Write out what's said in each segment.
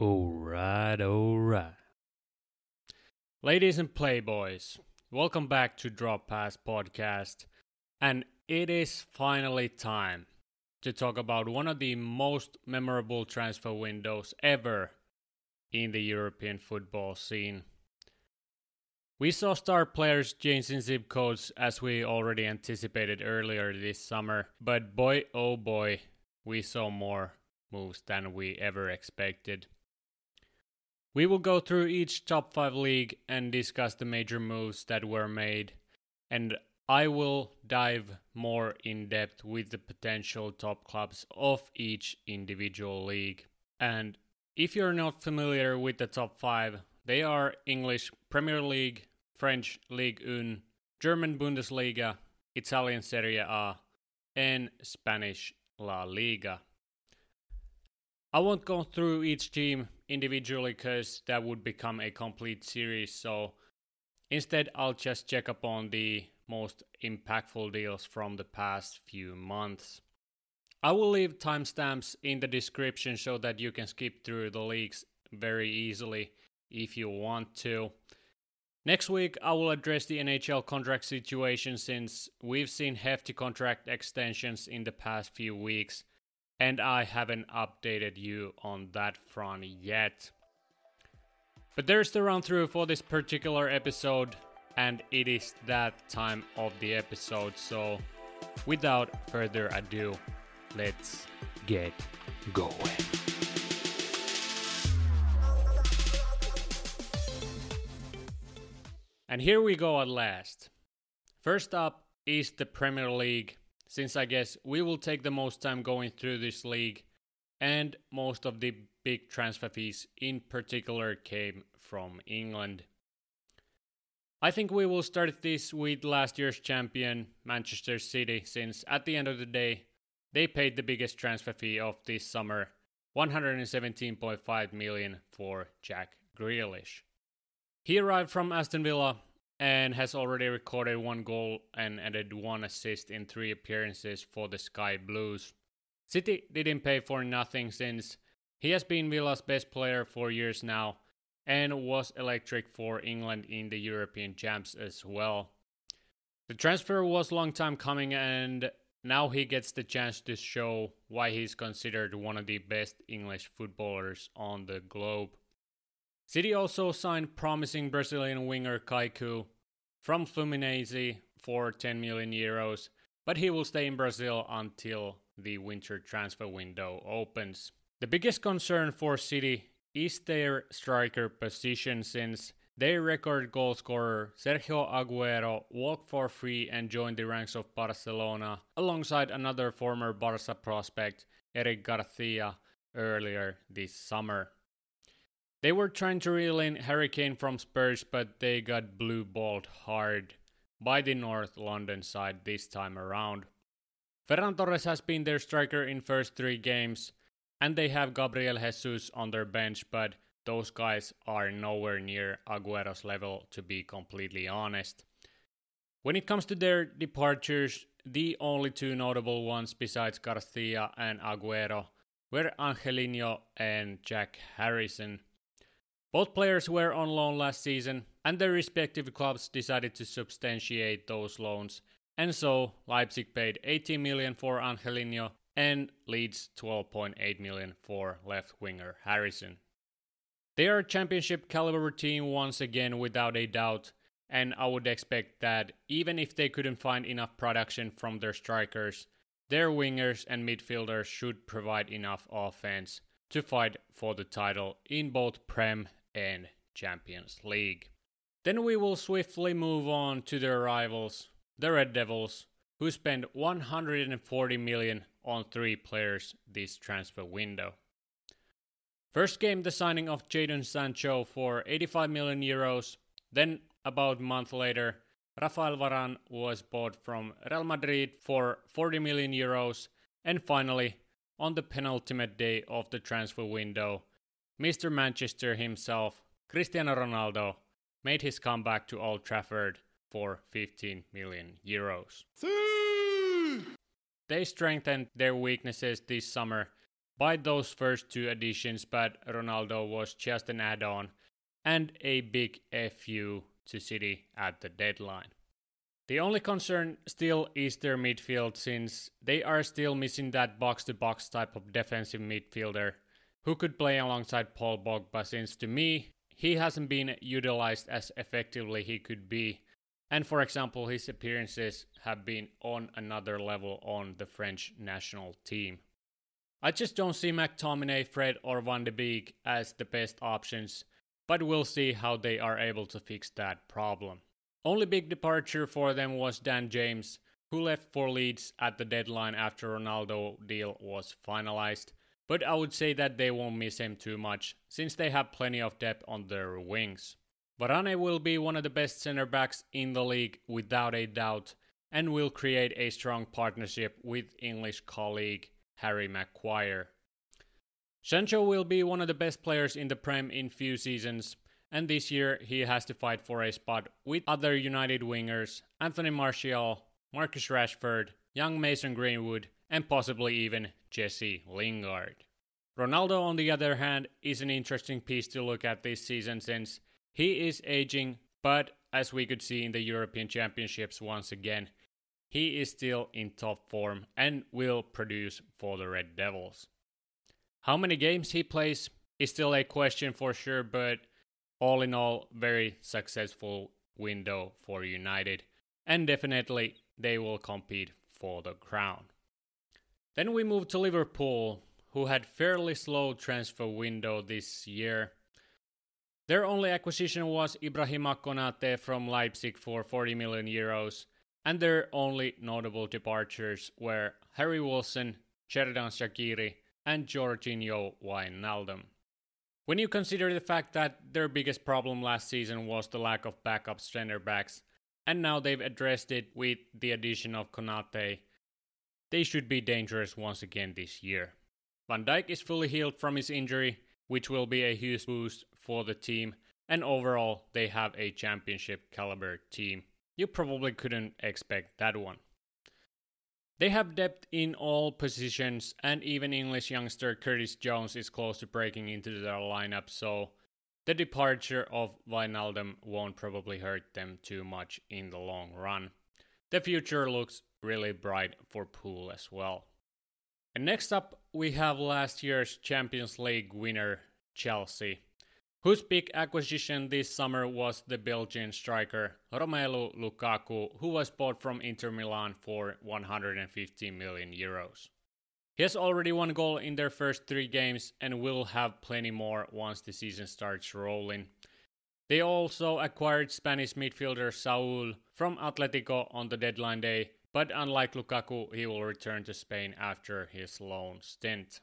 Alright, alright. Ladies and playboys, welcome back to Drop Pass Podcast. And it is finally time to talk about one of the most memorable transfer windows ever in the European football scene. We saw star players changing zip codes as we already anticipated earlier this summer, but boy oh boy, we saw more moves than we ever expected. We will go through each top 5 league and discuss the major moves that were made, and I will dive more in depth with the potential top clubs of each individual league. And if you're not familiar with the top 5, they are English Premier League, French Ligue 1, German Bundesliga, Italian Serie A, and Spanish La Liga. I won't go through each team individually because that would become a complete series. So instead, I'll just check upon the most impactful deals from the past few months. I will leave timestamps in the description so that you can skip through the leagues very easily if you want to. Next week, I will address the NHL contract situation since we've seen hefty contract extensions in the past few weeks and I haven't updated you on that front yet. But there's the run through for this particular episode, and it is that time of the episode, so without further ado, let's get going. And here we go at last. First up is the Premier League since I guess we will take the most time going through this league, and most of the big transfer fees in particular came from England. I think we will start this with last year's champion, Manchester City, since at the end of the day, they paid the biggest transfer fee of this summer 117.5 million for Jack Grealish. He arrived from Aston Villa and has already recorded one goal and added one assist in three appearances for the Sky Blues. City didn't pay for nothing since he has been Villa's best player for years now and was electric for England in the European Champs as well. The transfer was long time coming and now he gets the chance to show why he's considered one of the best English footballers on the globe. City also signed promising Brazilian winger Kayky from Fluminense for 10 million euros, but he will stay in Brazil until the winter transfer window opens. The biggest concern for City is their striker position since their record goal scorer Sergio Aguero walked for free and joined the ranks of Barcelona alongside another former Barca prospect, Eric Garcia, earlier this summer. They were trying to reel in Harry Kane from Spurs, but they got blue balled hard by the North London side this time around. Ferran Torres has been their striker in first three games, and they have Gabriel Jesus on their bench, but those guys are nowhere near Aguero's level, to be completely honest. When it comes to their departures, the only two notable ones besides Garcia and Aguero were Angelino and Jack Harrison. Both players were on loan last season, and their respective clubs decided to substantiate those loans, and so Leipzig paid 18 million for Angelino and Leeds 12.8 million for left winger Harrison. They are a championship caliber team once again without a doubt, and I would expect that even if they couldn't find enough production from their strikers, their wingers and midfielders should provide enough offense to fight for the title in both Prem and Champions League. Then we will swiftly move on to their rivals, the Red Devils, who spent 140 million on three players this transfer window. First came the signing of Jadon Sancho for 85 million euros. Then, about a month later, Rafael Varane was bought from Real Madrid for 40 million euros. And finally, on the penultimate day of the transfer window, Mr. Manchester himself, Cristiano Ronaldo, made his comeback to Old Trafford for 15 million euros. They strengthened their weaknesses this summer by those first two additions, but Ronaldo was just an add on and a big FU to City at the deadline. The only concern still is their midfield since they are still missing that box to box type of defensive midfielder who could play alongside Paul Pogba since to me he hasn't been utilized as effectively he could be and for example his appearances have been on another level on the French national team. I just don't see McTominay, Fred or Van de Beek as the best options but we'll see how they are able to fix that problem. Only big departure for them was Dan James, who left for Leeds at the deadline after Ronaldo deal was finalized, but I would say that they won't miss him too much since they have plenty of depth on their wings. Varane will be one of the best center backs in the league without a doubt and will create a strong partnership with English colleague Harry Maguire. Sancho will be one of the best players in the Prem in few seasons, and this year he has to fight for a spot with other United wingers Anthony Martial, Marcus Rashford, young Mason Greenwood, and possibly even Jesse Lingard. Ronaldo, on the other hand, is an interesting piece to look at this season since he is aging, but as we could see in the European Championships once again, he is still in top form and will produce for the Red Devils. How many games he plays is still a question for sure, but all in all, very successful window for United, and definitely they will compete for the crown. Then we move to Liverpool, who had fairly slow transfer window this year. Their only acquisition was Ibrahima Konate from Leipzig for 40 million euros, and their only notable departures were Harry Wilson, Xherdan Shaqiri, and Georginio Wijnaldum. When you consider the fact that their biggest problem last season was the lack of backup center backs, and now they've addressed it with the addition of Konate, they should be dangerous once again this year. Van Dijk is fully healed from his injury, which will be a huge boost for the team, and overall, they have a championship caliber team. You probably couldn't expect that one. They have depth in all positions, and even English youngster Curtis Jones is close to breaking into their lineup, so the departure of Wijnaldum won't probably hurt them too much in the long run. The future looks really bright for Pool as well. And next up, we have last year's Champions League winner, Chelsea whose big acquisition this summer was the Belgian striker Romelu Lukaku, who was bought from Inter Milan for 150 million euros. He has already one goal in their first three games and will have plenty more once the season starts rolling. They also acquired Spanish midfielder Saul from Atletico on the deadline day, but unlike Lukaku, he will return to Spain after his loan stint.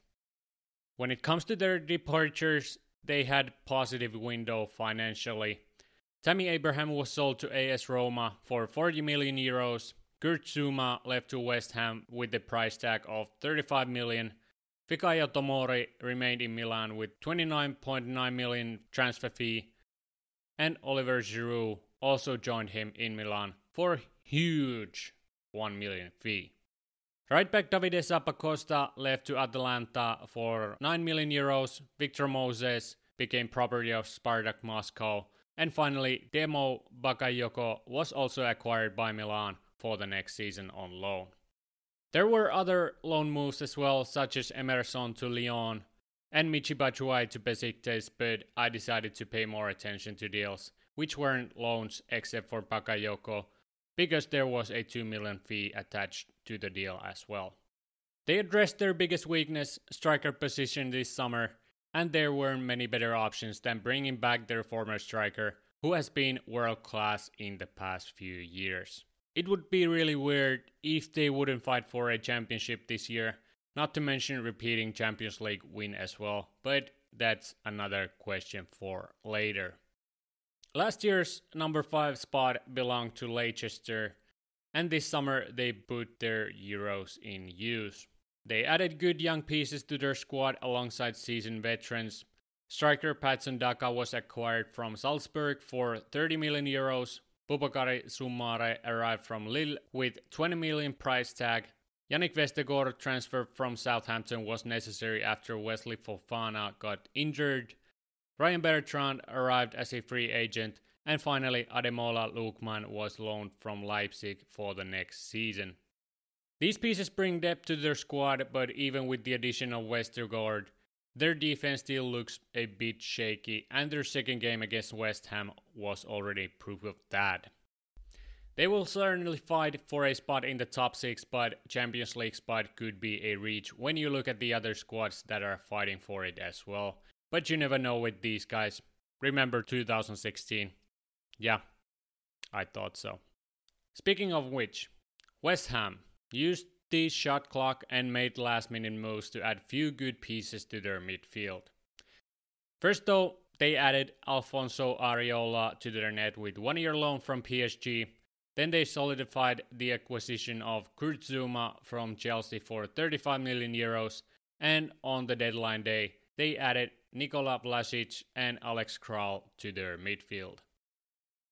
When it comes to their departures, they had positive window financially. Tammy Abraham was sold to AS Roma for 40 million euros. Kurt Zouma left to West Ham with the price tag of 35 million. Fikayo Tomori remained in Milan with 29.9 million transfer fee. And Oliver Giroud also joined him in Milan for a huge 1 million fee. Right back Davide Zappacosta left to Atalanta for 9 million euros. Victor Moses became property of Spartak Moscow. And finally, Demo Bakayoko was also acquired by Milan for the next season on loan. There were other loan moves as well, such as Emerson to Lyon and Michy Batshuayi to Besiktas, but I decided to pay more attention to deals which weren't loans except for Bakayoko because there was a 2 million fee attached to the deal as well. They addressed their biggest weakness, striker position this summer, and there weren't many better options than bringing back their former striker, who has been world class in the past few years. It would be really weird if they wouldn't fight for a championship this year, not to mention repeating Champions League win as well, but that's another question for later. Last year's number 5 spot belonged to Leicester, and this summer they put their Euros in use. They added good young pieces to their squad alongside seasoned veterans. Striker Patson Daka was acquired from Salzburg for 30 million euros. Boubakary Soumare arrived from Lille with 20 million price tag. Jannik Vestergaard transfer from Southampton was necessary after Wesley Fofana got injured. Ryan Bertrand arrived as a free agent, and finally Ademola Lookman was loaned from Leipzig for the next season. These pieces bring depth to their squad, but even with the addition of Westergaard, their defense still looks a bit shaky, and their second game against West Ham was already proof of that. They will certainly fight for a spot in the top six, but Champions League spot could be a reach when you look at the other squads that are fighting for it as well. But you never know with these guys. Remember 2016? Yeah, I thought so. Speaking of which, West Ham used the shot clock and made last minute moves to add few good pieces to their midfield. First though, they added Alfonso Areola to their net with one year loan from PSG then they solidified the acquisition of Kurt Zouma from Chelsea for 35 million euros, and on the deadline day, they added Nikola Vlasic and Alex Kral to their midfield.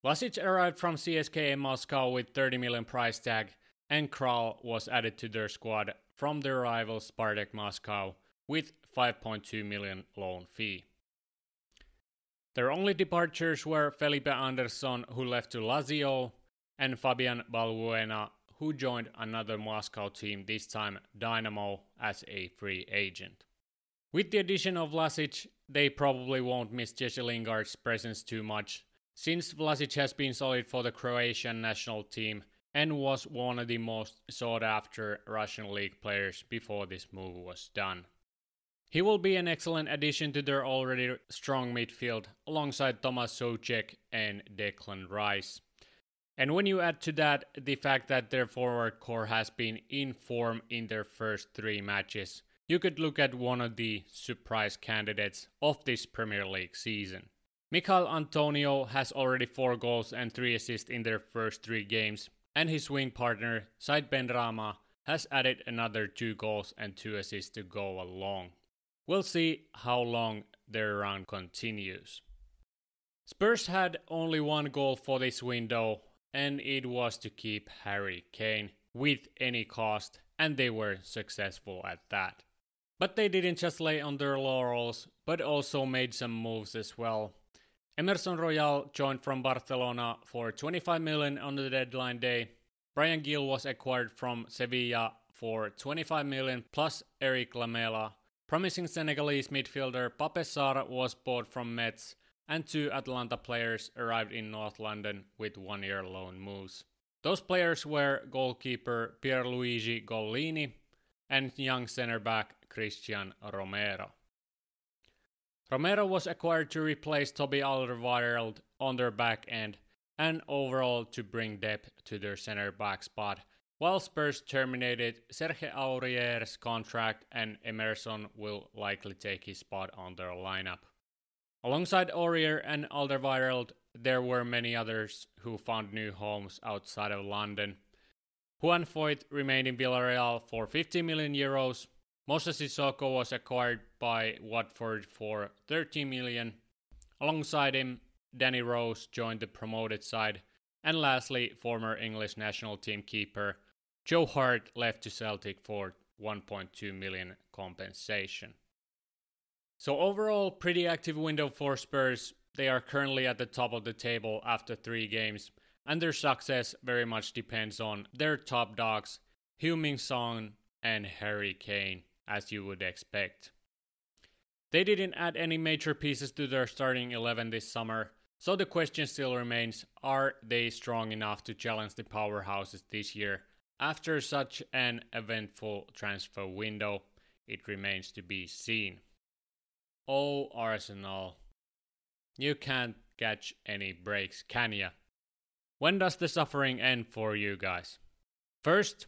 Vlasic arrived from CSKA Moscow with 30 million price tag, and Kral was added to their squad from their rival Spartak Moscow with 5.2 million loan fee. Their only departures were Felipe Anderson, who left to Lazio, and Fabian Balbuena, who joined another Moscow team, this time Dynamo, as a free agent. With the addition of Vlasic, they probably won't miss Jesse Lingard's presence too much, since Vlasic has been solid for the Croatian national team and was one of the most sought after Russian league players before this move was done. He will be an excellent addition to their already strong midfield alongside Thomas Soucek and Declan Rice. And when you add to that the fact that their forward core has been in form in their first three matches, you could look at one of the surprise candidates of this Premier League season. Michail Antonio has already 4 goals and 3 assists in their first 3 games, and his wing partner, Said Benrahma, has added another 2 goals and 2 assists to go along. We'll see how long their run continues. Spurs had only one goal for this window, and it was to keep Harry Kane with any cost, and they were successful at that. But they didn't just lay on their laurels, but also made some moves as well. Emerson Royal joined from Barcelona for 25 million on the deadline day. Bryan Gil was acquired from Sevilla for 25 million plus Eric Lamela. Promising Senegalese midfielder Pape Sarr was bought from Metz and two Atalanta players arrived in North London with one year loan moves. Those players were goalkeeper Pierluigi Gollini and young centre back Cristian Romero. Romero was acquired to replace Toby Alderweireld on their back end and overall to bring depth to their centre back spot, while Spurs terminated Serge Aurier's contract and Emerson will likely take his spot on their lineup. Alongside Aurier and Alderweireld, there were many others who found new homes outside of London. Juan Foyth remained in Villarreal for 50 million euros. Moses Sissoko was acquired by Watford for 13 million. Alongside him, Danny Rose joined the promoted side. And lastly, former English national team keeper Joe Hart left to Celtic for 1.2 million compensation. So overall, pretty active window for Spurs. They are currently at the top of the table after three games, and their success very much depends on their top dogs, Heung-min and Harry Kane, as you would expect. They didn't add any major pieces to their starting 11 this summer, so the question still remains are they strong enough to challenge the powerhouses this year? After such an eventful transfer window, it remains to be seen. Oh, Arsenal. You can't catch any breaks, can ya? When does the suffering end for you guys? First,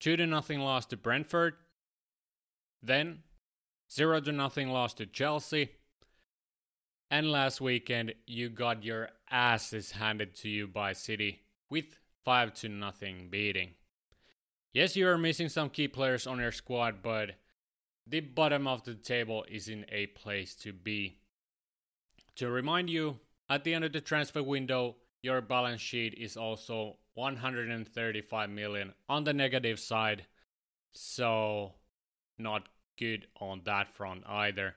2 to nothing loss to Brentford. Then, 0 to nothing loss to Chelsea. And last weekend, you got your asses handed to you by City with 5 to nothing beating. Yes, you are missing some key players on your squad, but the bottom of the table is in a place to be. To remind you, at the end of the transfer window, your balance sheet is also 135 million on the negative side. So, not good on that front either.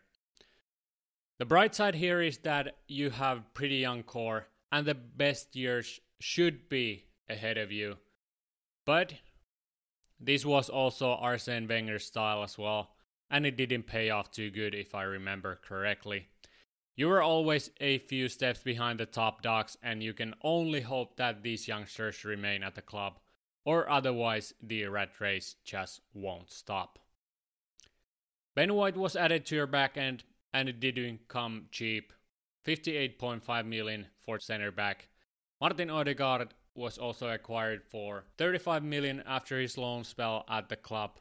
The bright side here is that you have pretty young core and the best years should be ahead of you. But this was also Arsene Wenger's style as well, and it didn't pay off too good if I remember correctly. You were always a few steps behind the top dogs, and you can only hope that these youngsters remain at the club, or otherwise the rat race just won't stop. Ben White was added to your back end, and it didn't come cheap. 58.5 million for center back. Martin Odegaard was also acquired for 35 million after his loan spell at the club.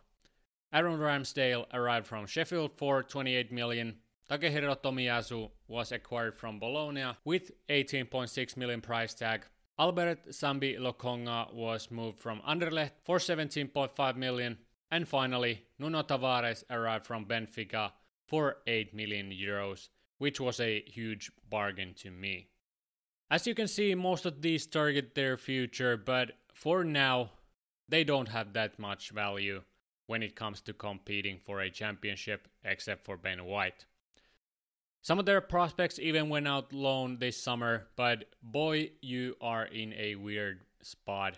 Aaron Ramsdale arrived from Sheffield for 28 million. Takehiro Tomiyasu was acquired from Bologna with 18.6 million price tag. Albert Sambi Lokonga was moved from Anderlecht for 17.5 million. And finally, Nuno Tavares arrived from Benfica for 8 million euros, which was a huge bargain to me. As you can see, most of these target their future, but for now, they don't have that much value when it comes to competing for a championship, except for Ben White. Some of their prospects even went out loan this summer, but boy, you are in a weird spot.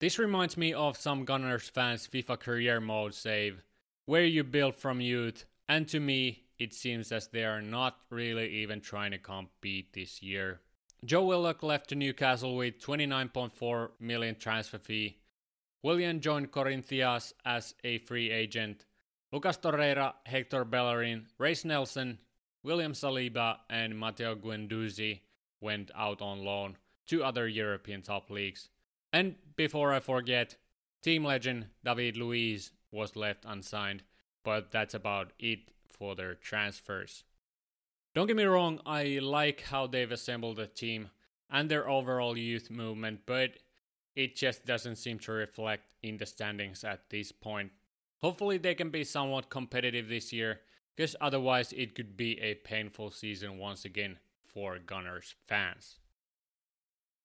This reminds me of some Gunners fans' FIFA career mode save, where you build from youth, and to me, it seems as they are not really even trying to compete this year. Joe Willock left to Newcastle with 29.4 million transfer fee, Willian joined Corinthians as a free agent. Lucas Torreira, Hector Bellerin, Reiss Nelson, William Saliba, and Matteo Guendouzi went out on loan to other European top leagues. And before I forget, team legend David Luiz was left unsigned, but that's about it for their transfers. Don't get me wrong, I like how they've assembled the team and their overall youth movement, but it just doesn't seem to reflect in the standings at this point. Hopefully, they can be somewhat competitive this year, because otherwise, it could be a painful season once again for Gunners fans.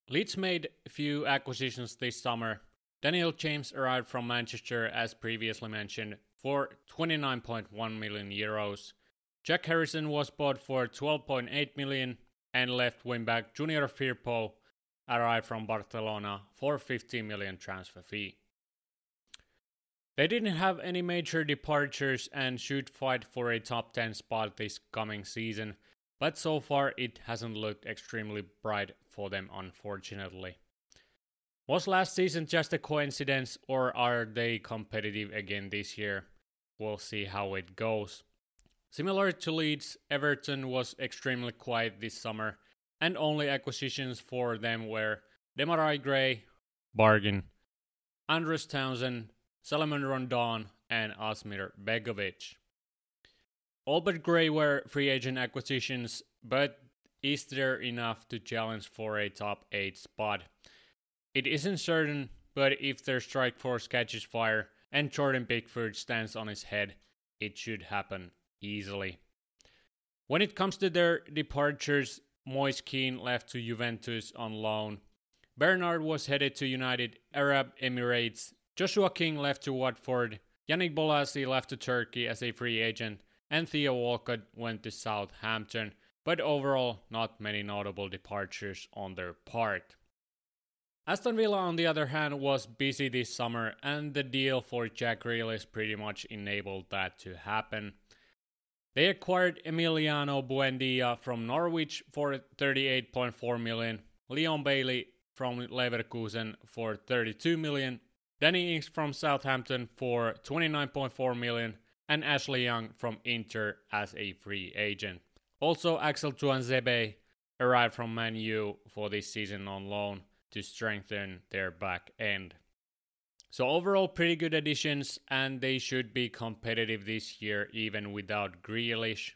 Leeds made a few acquisitions this summer. Daniel James arrived from Manchester, as previously mentioned, for 29.1 million euros. Jack Harrison was bought for 12.8 million and left wingback Junior Firpo arrived from Barcelona for 50 million transfer fee. They didn't have any major departures and should fight for a top 10 spot this coming season, but so far it hasn't looked extremely bright for them, unfortunately. Was last season just a coincidence, or are they competitive again this year? We'll see how it goes. Similar to Leeds, Everton was extremely quiet this summer and only acquisitions for them were Demarai Gray, bargain, Andros Townsend, Salomon Rondon, and Asmir Begovic. All but Gray were free agent acquisitions, but is there enough to challenge for a top 8 spot? It isn't certain, but if their strike force catches fire and Jordan Pickford stands on his head, it should happen easily. When it comes to their departures, Moise Kean left to Juventus on loan. Bernard was headed to United Arab Emirates. Joshua King left to Watford. Yannick Bolasie left to Turkey as a free agent. And Theo Walcott went to Southampton. But overall, not many notable departures on their part. Aston Villa, on the other hand, was busy this summer, and the deal for Jack Grealish pretty much enabled that to happen. They acquired Emiliano Buendia from Norwich for 38.4 million, Leon Bailey from Leverkusen for 32 million, Danny Ings from Southampton for 29.4 million, and Ashley Young from Inter as a free agent. Also, Axel Tuanzebe arrived from Man U for this season on loan to strengthen their back end. So overall, pretty good additions, and they should be competitive this year even without Grealish.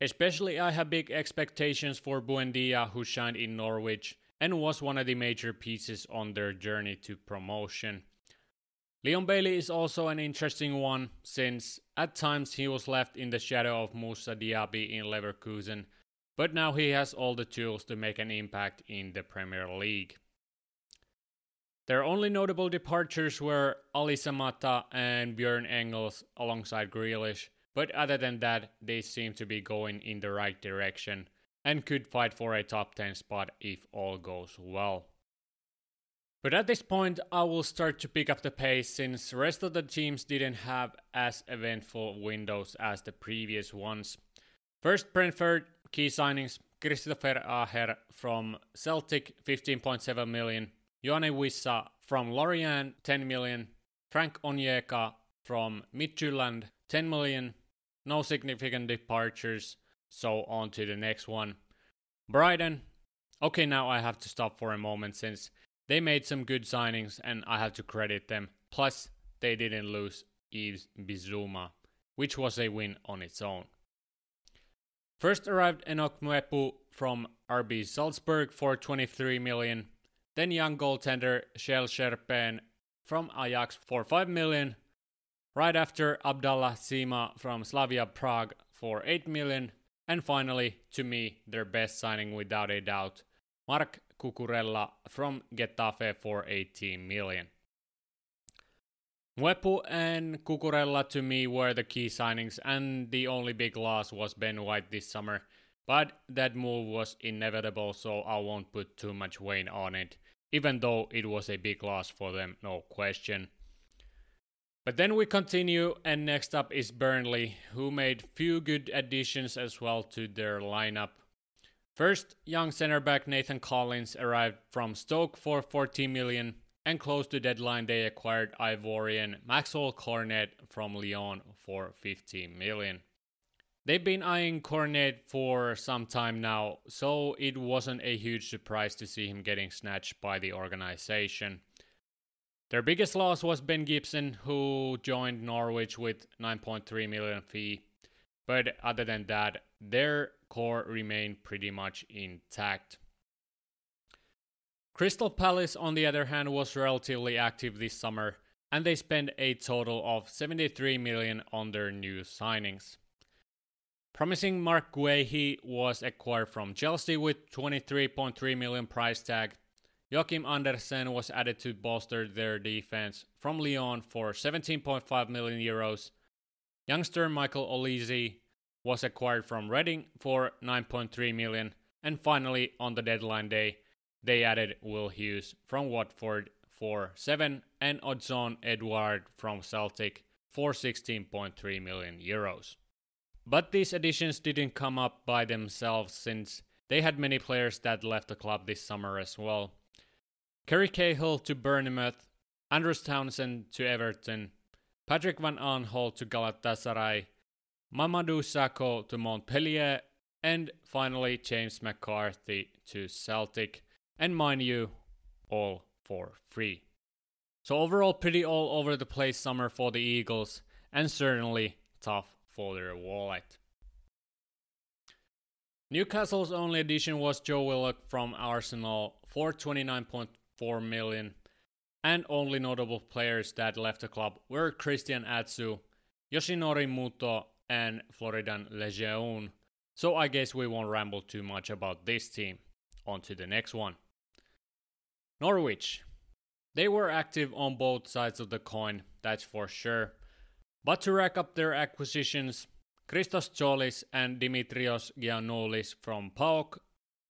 Especially, I have big expectations for Buendia, who shined in Norwich and was one of the major pieces on their journey to promotion. Leon Bailey is also an interesting one, since at times he was left in the shadow of Moussa Diaby in Leverkusen, but now he has all the tools to make an impact in the Premier League. Their only notable departures were Ali Samatta and Björn Engels alongside Grealish, but other than that, they seem to be going in the right direction and could fight for a top 10 spot if all goes well. But at this point, I will start to pick up the pace since rest of the teams didn't have as eventful windows as the previous ones. First, Brentford key signings Kristoffer Ajer from Celtic 15.7 million, Yoane Wissa from Lorient 10 million, Frank Onyeka from Midtjylland 10 million, no significant departures, so on to the next one. Brighton. Okay, now I have to stop for a moment since they made some good signings and I have to credit them. Plus, they didn't lose Yves Bissouma, which was a win on its own. First arrived Enoch Mwepu from RB Salzburg for 23 million. Then young goaltender Kjell Scherpen from Ajax for 5 million. Right after Abdallah Sima from Slavia Prague for 8 million. And finally, to me, their best signing without a doubt, Marc Cucurella from Getafe for 18 million. Mwepu and Cucurella to me were the key signings, and the only big loss was Ben White this summer. But that move was inevitable, so I won't put too much weight on it, even though it was a big loss for them, no question. But then we continue, and next up is Burnley, who made few good additions as well to their lineup. First, young centre back Nathan Collins arrived from Stoke for 14 million, and close to deadline they acquired Ivorian Maxwell Cornet from Lyon for 15 million. They've been eyeing Cornet for some time now, so it wasn't a huge surprise to see him getting snatched by the organization. Their biggest loss was Ben Gibson, who joined Norwich with 9.3 million fee. But other than that, their core remained pretty much intact. Crystal Palace, on the other hand, was relatively active this summer, and they spent a total of 73 million on their new signings. Promising Marc Guehi was acquired from Chelsea with 23.3 million price tag, Joachim Andersen was added to bolster their defense from Lyon for 17.5 million euros. Youngster Michael Olise was acquired from Reading for 9.3 million, and finally on the deadline day, they added Will Hughes from Watford for 7 and Odson Edouard from Celtic for 16.3 million euros. But these additions didn't come up by themselves since they had many players that left the club this summer as well. Gary Cahill to Bournemouth, Andros Townsend to Everton, Patrick Van Aanholt to Galatasaray, Mamadou Sakho to Montpellier, and finally James McCarthy to Celtic. And mind you, all for free. So overall, pretty all over the place summer for the Eagles, and certainly tough for their wallet. Newcastle's only addition was Joe Willock from Arsenal for 29.4 million, And only notable players that left the club were Christian Atsu, Yoshinori Muto, and Florian Lejeune. So I guess we won't ramble too much about this team. On to the next one. Norwich. They were active on both sides of the coin, that's for sure. But to rack up their acquisitions, Christos Tzolis and Dimitrios Giannoulis from PAOK,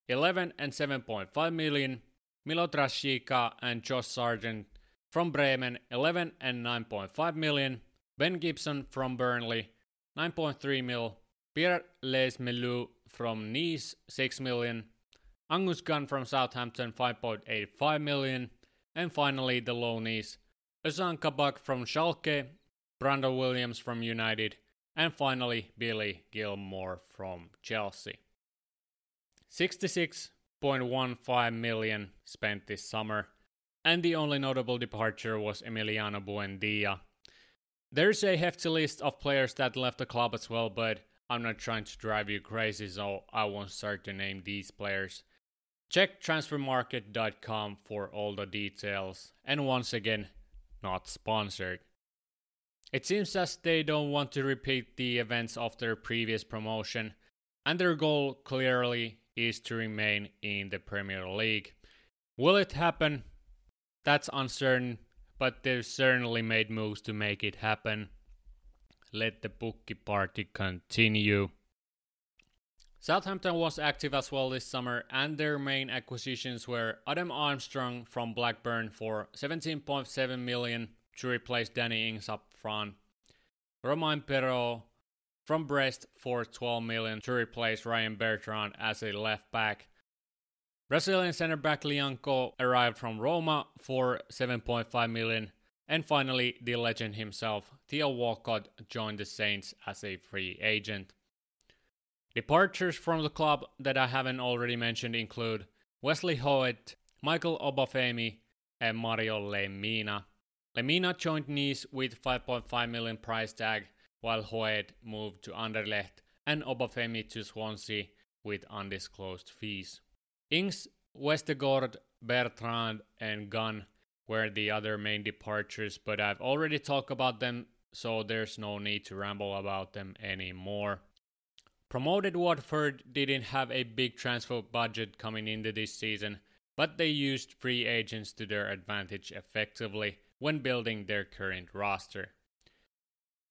11 and 7.5 million, Milot Rashica and Josh Sargent from Bremen 11 and 9.5 million, Ben Gibson from Burnley 9.3 mil, Pierre Lees-Melou from Nice 6 million, Angus Gunn from Southampton 5.85 million, and finally the loanees Ozan Kabak from Schalke, Brandon Williams from United, and finally Billy Gilmour from Chelsea. 66.15 million spent this summer, and the only notable departure was Emiliano Buendia. There's a hefty list of players that left the club as well, but I'm not trying to drive you crazy, so I won't start to name these players. Check transfermarket.com for all the details, and once again, not sponsored. It seems as they don't want to repeat the events of their previous promotion, and their goal clearly is to remain in the Premier League. Will it happen? That's uncertain, but they've certainly made moves to make it happen. Let the bookie party continue. Southampton was active as well this summer, and their main acquisitions were Adam Armstrong from Blackburn for 17.7 million to replace Danny Ings up front, Romain Perraud from Brest for 12 million to replace Ryan Bertrand as a left back. Brazilian centre back Lyanco arrived from Roma for 7.5 million, and finally the legend himself, Theo Walcott, joined the Saints as a free agent. Departures from the club that I haven't already mentioned include Wesley Hoedt, Michael Obafemi, and Mario Lemina. Lemina joined Nice with 5.5 million price tag, while Hoedt moved to Anderlecht and Obafemi to Swansea with undisclosed fees. Ings, Westergaard, Bertrand, and Gunn were the other main departures, but I've already talked about them, so there's no need to ramble about them anymore. Promoted Watford didn't have a big transfer budget coming into this season, but they used free agents to their advantage effectively when building their current roster.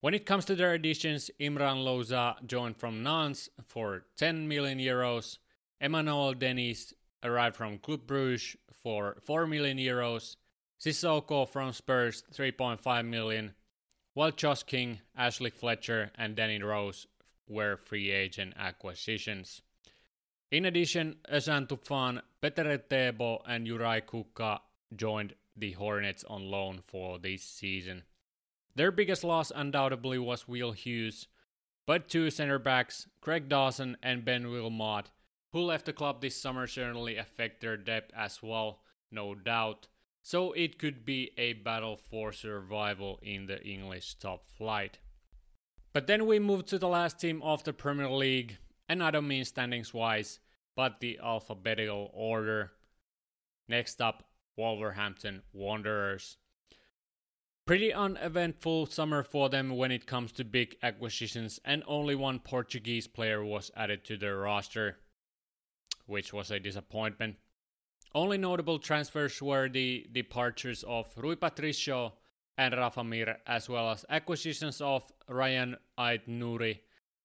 When it comes to their additions, Imran Louza joined from Nantes for 10 million euros, Emmanuel Denis arrived from Club Brugge for 4 million euros, Sissoko from Spurs 3.5 million, while Josh King, Ashley Fletcher, and Danny Rose were free agent acquisitions. In addition, Özcan Tufan, Peter Tebo, and Juraj Kucka joined the Hornets on loan for this season. Their biggest loss undoubtedly was Will Hughes, but two center backs, Craig Dawson and Ben Wilmot, who left the club this summer certainly affect their depth as well, no doubt. So it could be a battle for survival in the English top flight. But then we move to the last team of the Premier League, and I don't mean standings wise, but the alphabetical order. Next up, Wolverhampton Wanderers. Pretty uneventful summer for them when it comes to big acquisitions, and only one Portuguese player was added to their roster, which was a disappointment. Only notable transfers were the departures of Rui Patricio and Rafa Mir, as well as acquisitions of Ryan Aït-Nouri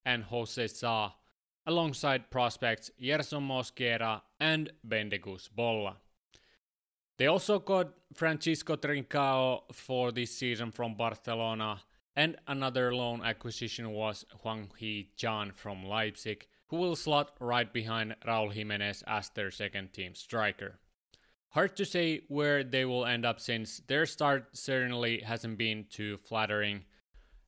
and Jose Sa, alongside prospects Yerson Mosquera and Bendegúz Bolla. They also got Francisco Trincao for this season from Barcelona, and another loan acquisition was Hwang Hee-chan from Leipzig, who will slot right behind Raul Jimenez as their second team striker. Hard to say where they will end up since their start certainly hasn't been too flattering.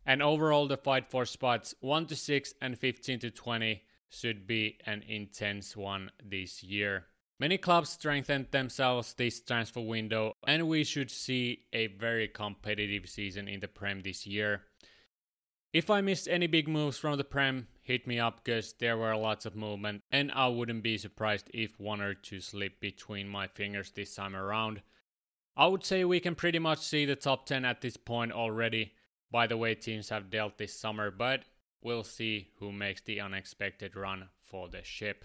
And overall, the fight for spots 1 to 6 and 15 to 20 should be an intense one this year. Many clubs strengthened themselves this transfer window, and we should see a very competitive season in the Prem this year. If I missed any big moves from the Prem, hit me up because there were lots of movement, and I wouldn't be surprised if one or two slip between my fingers this time around. I would say we can pretty much see the top 10 at this point already by the way teams have dealt this summer, but we'll see who makes the unexpected run for the ship.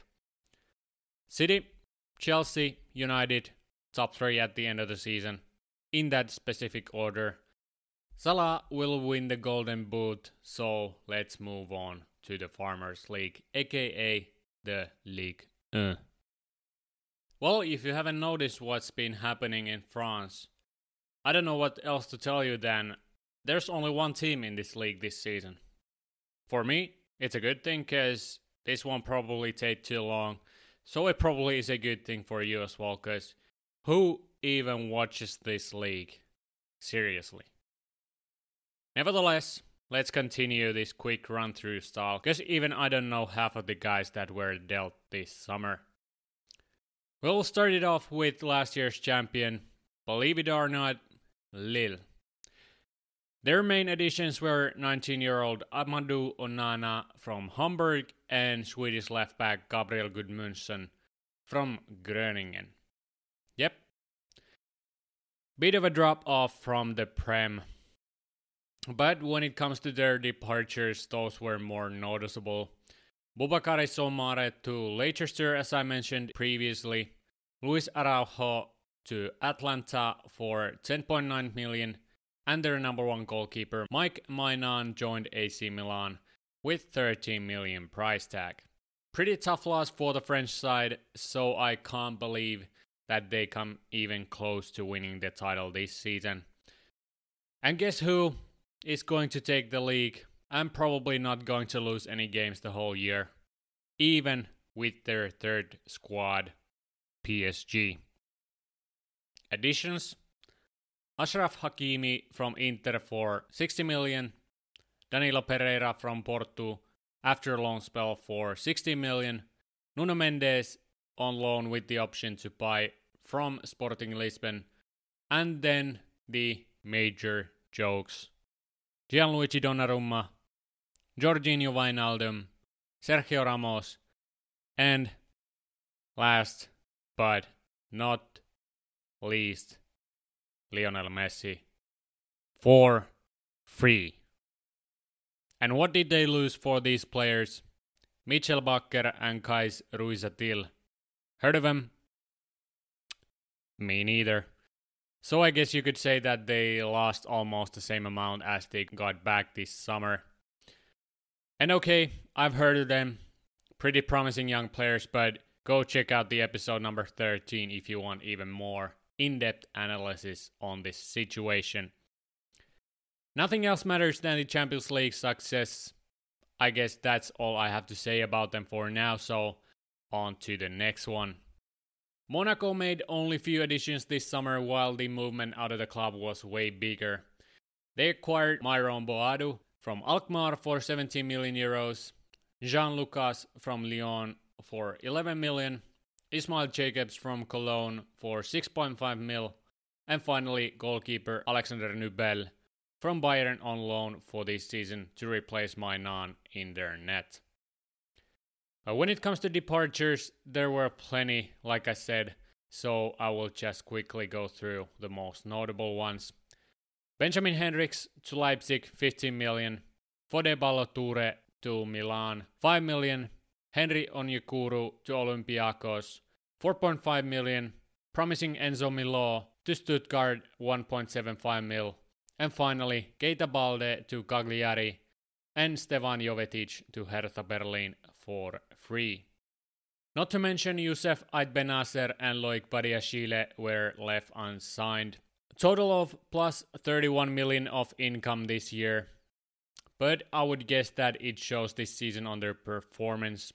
City, Chelsea, United, top 3 at the end of the season, in that specific order. Salah will win the Golden Boot, so let's move on to the Farmers League, aka the Ligue 1. Well, if you haven't noticed what's been happening in France, I don't know what else to tell you than there's only one team in this league this season. For me, it's a good thing because this won't probably take too long. So it probably is a good thing for you as well because who even watches this league? Seriously. Nevertheless, let's continue this quick run through style, because even I don't know half of the guys that were dealt this summer. We'll start it off with last year's champion, believe it or not, Lille. Their main additions were 19 year old Amadou Onana from Hamburg and Swedish left back Gabriel Gudmundsson from Groningen. Yep. Bit of a drop off from the Prem but when it comes to their departures, those were more noticeable. Boubakary Soumare to Leicester, as I mentioned previously. Luis Araujo to Atlanta for 10.9 million. And their number one goalkeeper, Mike Maignan, joined AC Milan with 13 million price tag. Pretty tough loss for the French side, so I can't believe that they come even close to winning the title this season. And guess who is going to take the league? I'm probably not going to lose any games the whole year, even with their third squad, PSG. Additions Achraf Hakimi from Inter for 60 million, Danilo Pereira from Porto after a long spell for 60 million, Nuno Mendes on loan with the option to buy from Sporting Lisbon, and then the major jokes. Gianluigi Donnarumma, Georginio Wijnaldum, Sergio Ramos, and last but not least, Lionel Messi for free. And what did they lose for these players? Mitchell Bakker and Kays Ruiz-Atil. Heard of them? Me neither. So I guess you could say that they lost almost the same amount as they got back this summer. And okay, I've heard of them. Pretty promising young players, but go check out the episode number 13 if you want even more in depth analysis on this situation. Nothing else matters than the Champions League success. I guess that's all I have to say about them for now, so on to the next one. Monaco made only few additions this summer while the movement out of the club was way bigger. They acquired Myron Boadu from Alkmaar for 17 million euros, Jean Lucas from Lyon for 11 million, Ismail Jakobs from Cologne for 6.5 mil, and finally goalkeeper Alexander Nubel from Bayern on loan for this season to replace Maignan in their net. When it comes to departures, there were plenty, like I said, so I will just quickly go through the most notable ones. Benjamin Hendricks to Leipzig, 15 million. Fode Ballo-Touré to Milan, 5 million. Henry Onyekuru to Olympiacos, 4.5 million. Promising Enzo Millot to Stuttgart, 1.75 mil. And finally, Keita Balde to Cagliari and Stefan Jovetic to Hertha Berlin for free. Not to mention Youssef Ait Bennasser and Loic Badiashile were left unsigned. Total of plus 31 million of income this year, but I would guess that it shows this season on their performance.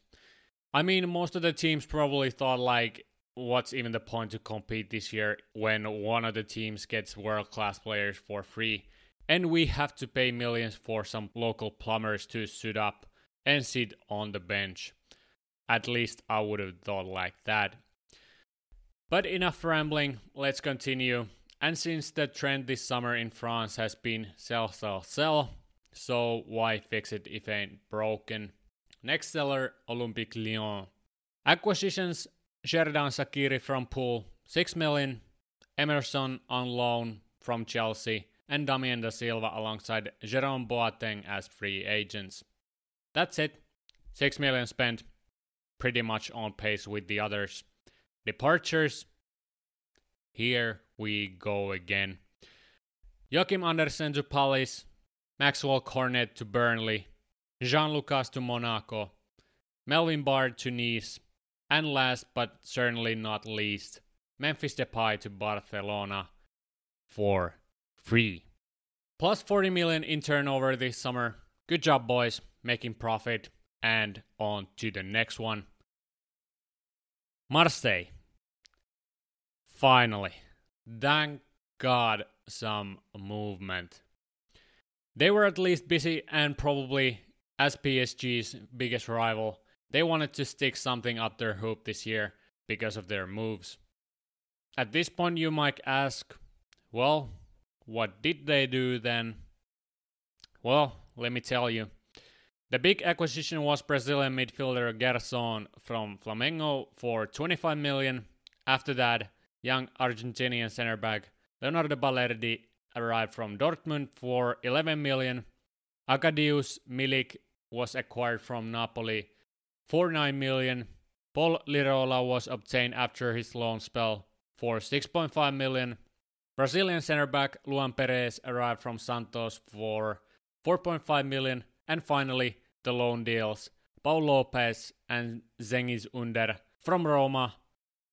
I mean, most of the teams probably thought like, what's even the point to compete this year when one of the teams gets world class players for free, and we have to pay millions for some local plumbers to suit up and sit on the bench. At least I would have thought like that. But enough rambling, let's continue. And since the trend this summer in France has been sell, sell, sell, so why fix it if ain't broken? Next seller, Olympique Lyon. Acquisitions, Xherdan Shaqiri from Pool, 6 million. Emerson on loan from Chelsea, and Damien da Silva alongside Jerome Boateng as free agents. That's it. 6 million spent, pretty much on pace with the others. Departures. Here we go again. Joachim Andersen to Palace, Maxwell Cornet to Burnley, Jean Lucas to Monaco, Melvin Bard to Nice, and last but certainly not least, Memphis Depay to Barcelona for free. Plus 40 million in turnover this summer. Good job, boys making profit, and on to the next one. Marseille. Finally, thank God, some movement. They were at least busy, and probably, as PSG's biggest rival, they wanted to stick something up their hoop this year because of their moves. At this point, you might ask, well, what did they do then? Well, let me tell you. The big acquisition was Brazilian midfielder Gerson from Flamengo for 25 million. After that, young Argentinian center back Leonardo Balerdi arrived from Dortmund for 11 million. Arkadiusz Milik was acquired from Napoli for 9 million. Pol Lirola was obtained after his loan spell for 6.5 million. Brazilian center back Luan Peres arrived from Santos for 4.5 million. And finally, the loan deals Paul Lopez and Cengiz Under from Roma,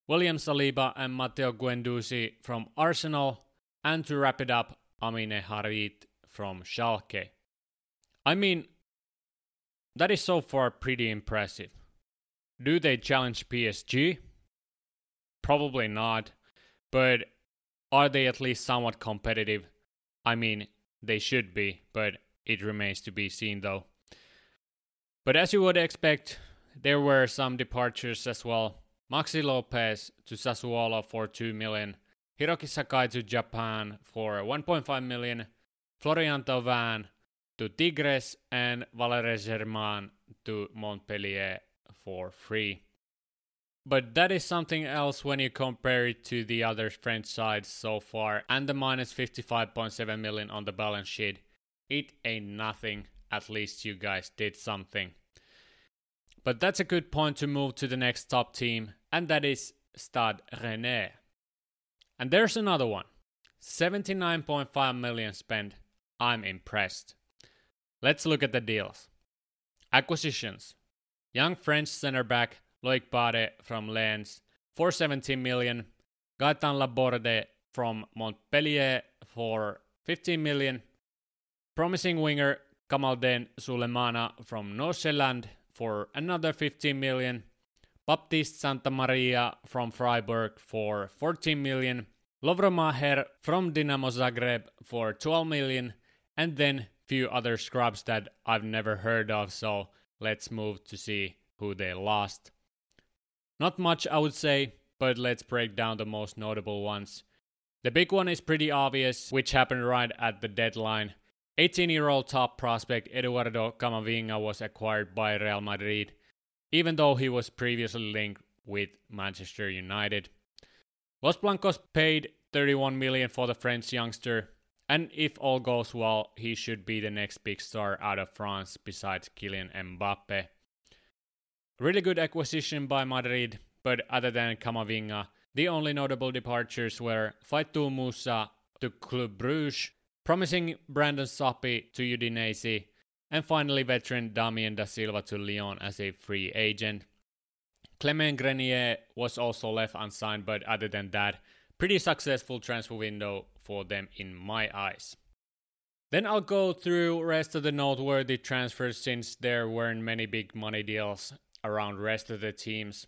William Saliba and Matteo Guendouzi from Arsenal, and to wrap it up, Amine Harit from Schalke. I mean, that is so far pretty impressive. Do they challenge PSG? Probably not, but are they at least somewhat competitive? I mean, they should be, but it remains to be seen though. But as you would expect, there were some departures as well. Maxi Lopez to Sassuolo for 2 million, Hiroki Sakai to Japan for 1.5 million, Florian Thauvin to Tigres, and Valère Germain to Montpellier for free. But that is something else when you compare it to the other French sides so far and the minus 55.7 million on the balance sheet. It ain't nothing, at least you guys did something. But that's a good point to move to the next top team, and that is Stade Rennais. And there's another one 79.5 million spent. I'm impressed. Let's look at the deals. Acquisitions Young French center back Loic Bade from Lens for 17 million. Gaetan Laborde from Montpellier for 15 million. Promising winger Kamaldeen Sulemana from Nordsjælland for another 15 million. Baptiste Santa Maria from Freiburg for 14 million. Lovro Majer from Dinamo Zagreb for 12 million. And then few other scrubs that I've never heard of, so let's move to see who they lost. Not much, I would say, but let's break down the most notable ones. The big one is pretty obvious, which happened right at the deadline. 18 year old top prospect Eduardo Camavinga was acquired by Real Madrid, even though he was previously linked with Manchester United. Los Blancos paid 31 million for the French youngster, and if all goes well, he should be the next big star out of France besides Kylian Mbappe. Really good acquisition by Madrid, but other than Camavinga, the only notable departures were Faitout Maouassa to Club Bruges, promising Brandon Soppy to Udinese, and finally veteran Damien da Silva to Lyon as a free agent. Clement Grenier was also left unsigned, but other than that, pretty successful transfer window for them in my eyes. Then I'll go through rest of the noteworthy transfers since there weren't many big money deals around rest of the teams.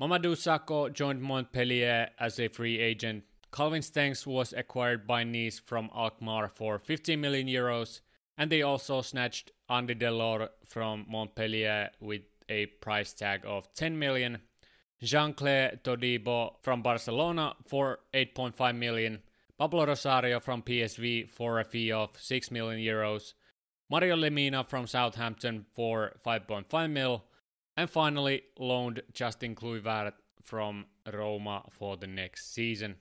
Mamadou Sakho joined Montpellier as a free agent. Calvin Stengs was acquired by Nice from Alkmaar for 15 million euros, and they also snatched Andy Delort from Montpellier with a price tag of 10 million. Jean-Clair Todibo from Barcelona for 8.5 million. Pablo Rosario from PSV for a fee of 6 million euros. Mario Lemina from Southampton for 5.5 mil and finally loaned Justin Kluivert from Roma for the next season.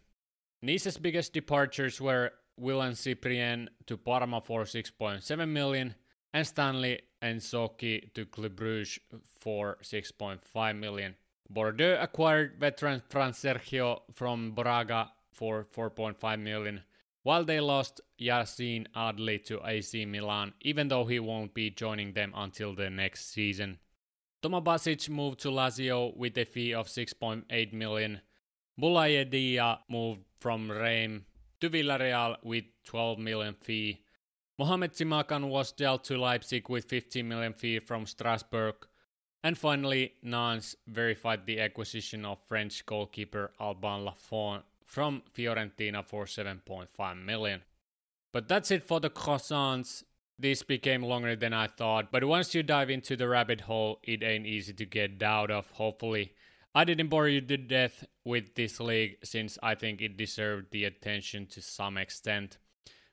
Nice's biggest departures were Wylan Cyprien to Parma for 6.7 million and Stanley Nsoki to Club Brugge for 6.5 million. Bordeaux acquired veteran Fransérgio from Braga for 4.5 million, while they lost Yacine Adli to AC Milan, even though he won't be joining them until the next season. Toma Basic moved to Lazio with a fee of 6.8 million. Boulaye Dia moved from Reims to Villarreal with 12 million fee. Mohamed Simakan was dealt to Leipzig with 15 million fee from Strasbourg. And finally, Nantes verified the acquisition of French goalkeeper Alban Lafont from Fiorentina for 7.5 million. But that's it for the croissants. This became longer than I thought, but once you dive into the rabbit hole, it ain't easy to get out of, hopefully. I didn't bore you to death with this league since I think it deserved the attention to some extent.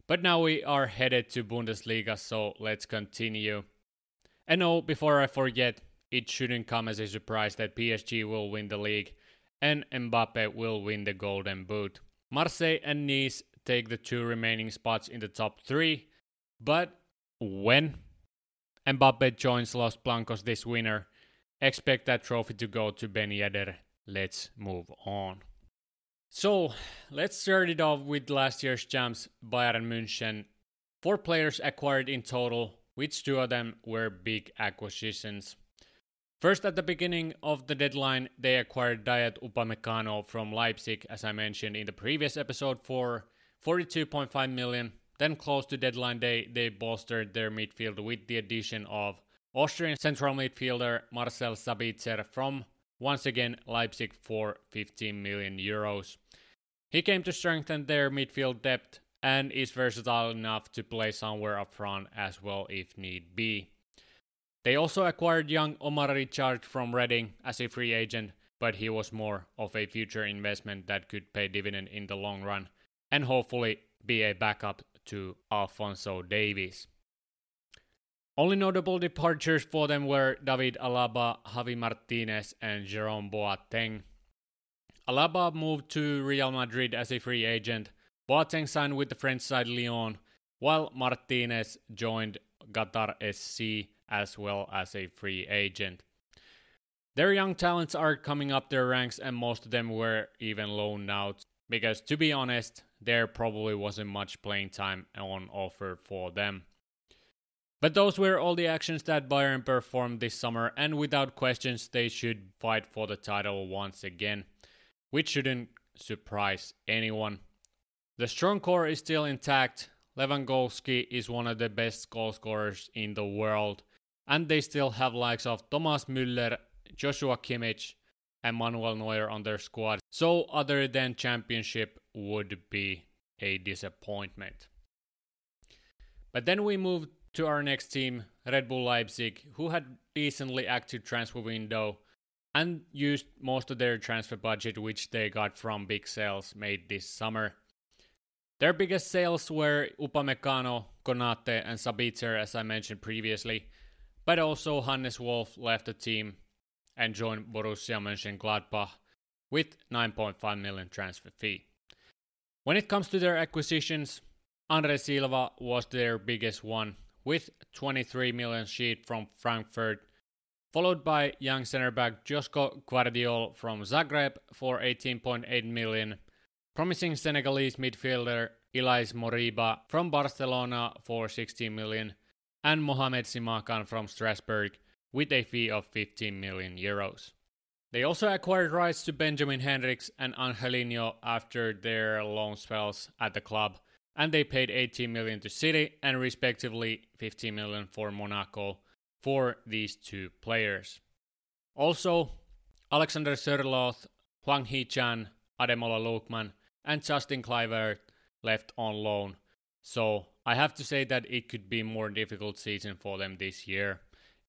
But now we are headed to Bundesliga, so let's continue. And oh, before I forget, it shouldn't come as a surprise that PSG will win the league and Mbappe will win the Golden Boot. Marseille and Nice take the two remaining spots in the top three, but when Mbappe joins Los Blancos this winter, expect that trophy to go to Ben Yedder. Let's move on. So, let's start it off with last year's champs, Bayern München. Four players acquired in total, which two of them were big acquisitions. First, at the beginning of the deadline, they acquired Dayot Upamecano from Leipzig, as I mentioned in the previous episode, for 42.5 million. Then, close to deadline day, they bolstered their midfield with the addition of Austrian central midfielder Marcel Sabitzer from once again Leipzig for 15 million euros. He came to strengthen their midfield depth and is versatile enough to play somewhere up front as well if need be. They also acquired young Omar Richard from Reading as a free agent, but he was more of a future investment that could pay dividend in the long run and hopefully be a backup to Alphonso Davies. Only notable departures for them were David Alaba, Javi Martinez, and Jerome Boateng. Alaba moved to Real Madrid as a free agent. Boateng signed with the French side Lyon, while Martinez joined Qatar SC as well as a free agent. Their young talents are coming up their ranks, and most of them were even loaned out because, to be honest, there probably wasn't much playing time on offer for them. But those were all the actions that Bayern performed this summer, and without questions, they should fight for the title once again, which shouldn't surprise anyone. The strong core is still intact. Lewandowski is one of the best goal scorers in the world, and they still have likes of Thomas Müller, Joshua Kimmich, and Manuel Neuer on their squad. So, other than championship, would be a disappointment. But then we move to our next team, Red Bull Leipzig, who had decently active transfer window and used most of their transfer budget which they got from big sales made this summer. Their biggest sales were Upamecano, Konate and Sabitzer as I mentioned previously, but also Hannes Wolf left the team and joined Borussia Mönchengladbach with 9.5 million transfer fee. When it comes to their acquisitions, Andre Silva was their biggest one with 23 million sheet from Frankfurt, followed by young center back Josko Gvardiol from Zagreb for 18.8 million, promising Senegalese midfielder Ilaix Moriba from Barcelona for 16 million, and Mohamed Simakan from Strasbourg with a fee of 15 million euros. They also acquired rights to Benjamin Hendricks and Angelino after their loan spells at the club, and they paid 18 million to City and respectively 15 million for Monaco for these two players. Also, Alexander Sørloth, Hwang Hee-chan, Ademola Lookman, and Justin Kluivert left on loan. So I have to say that it could be more difficult season for them this year,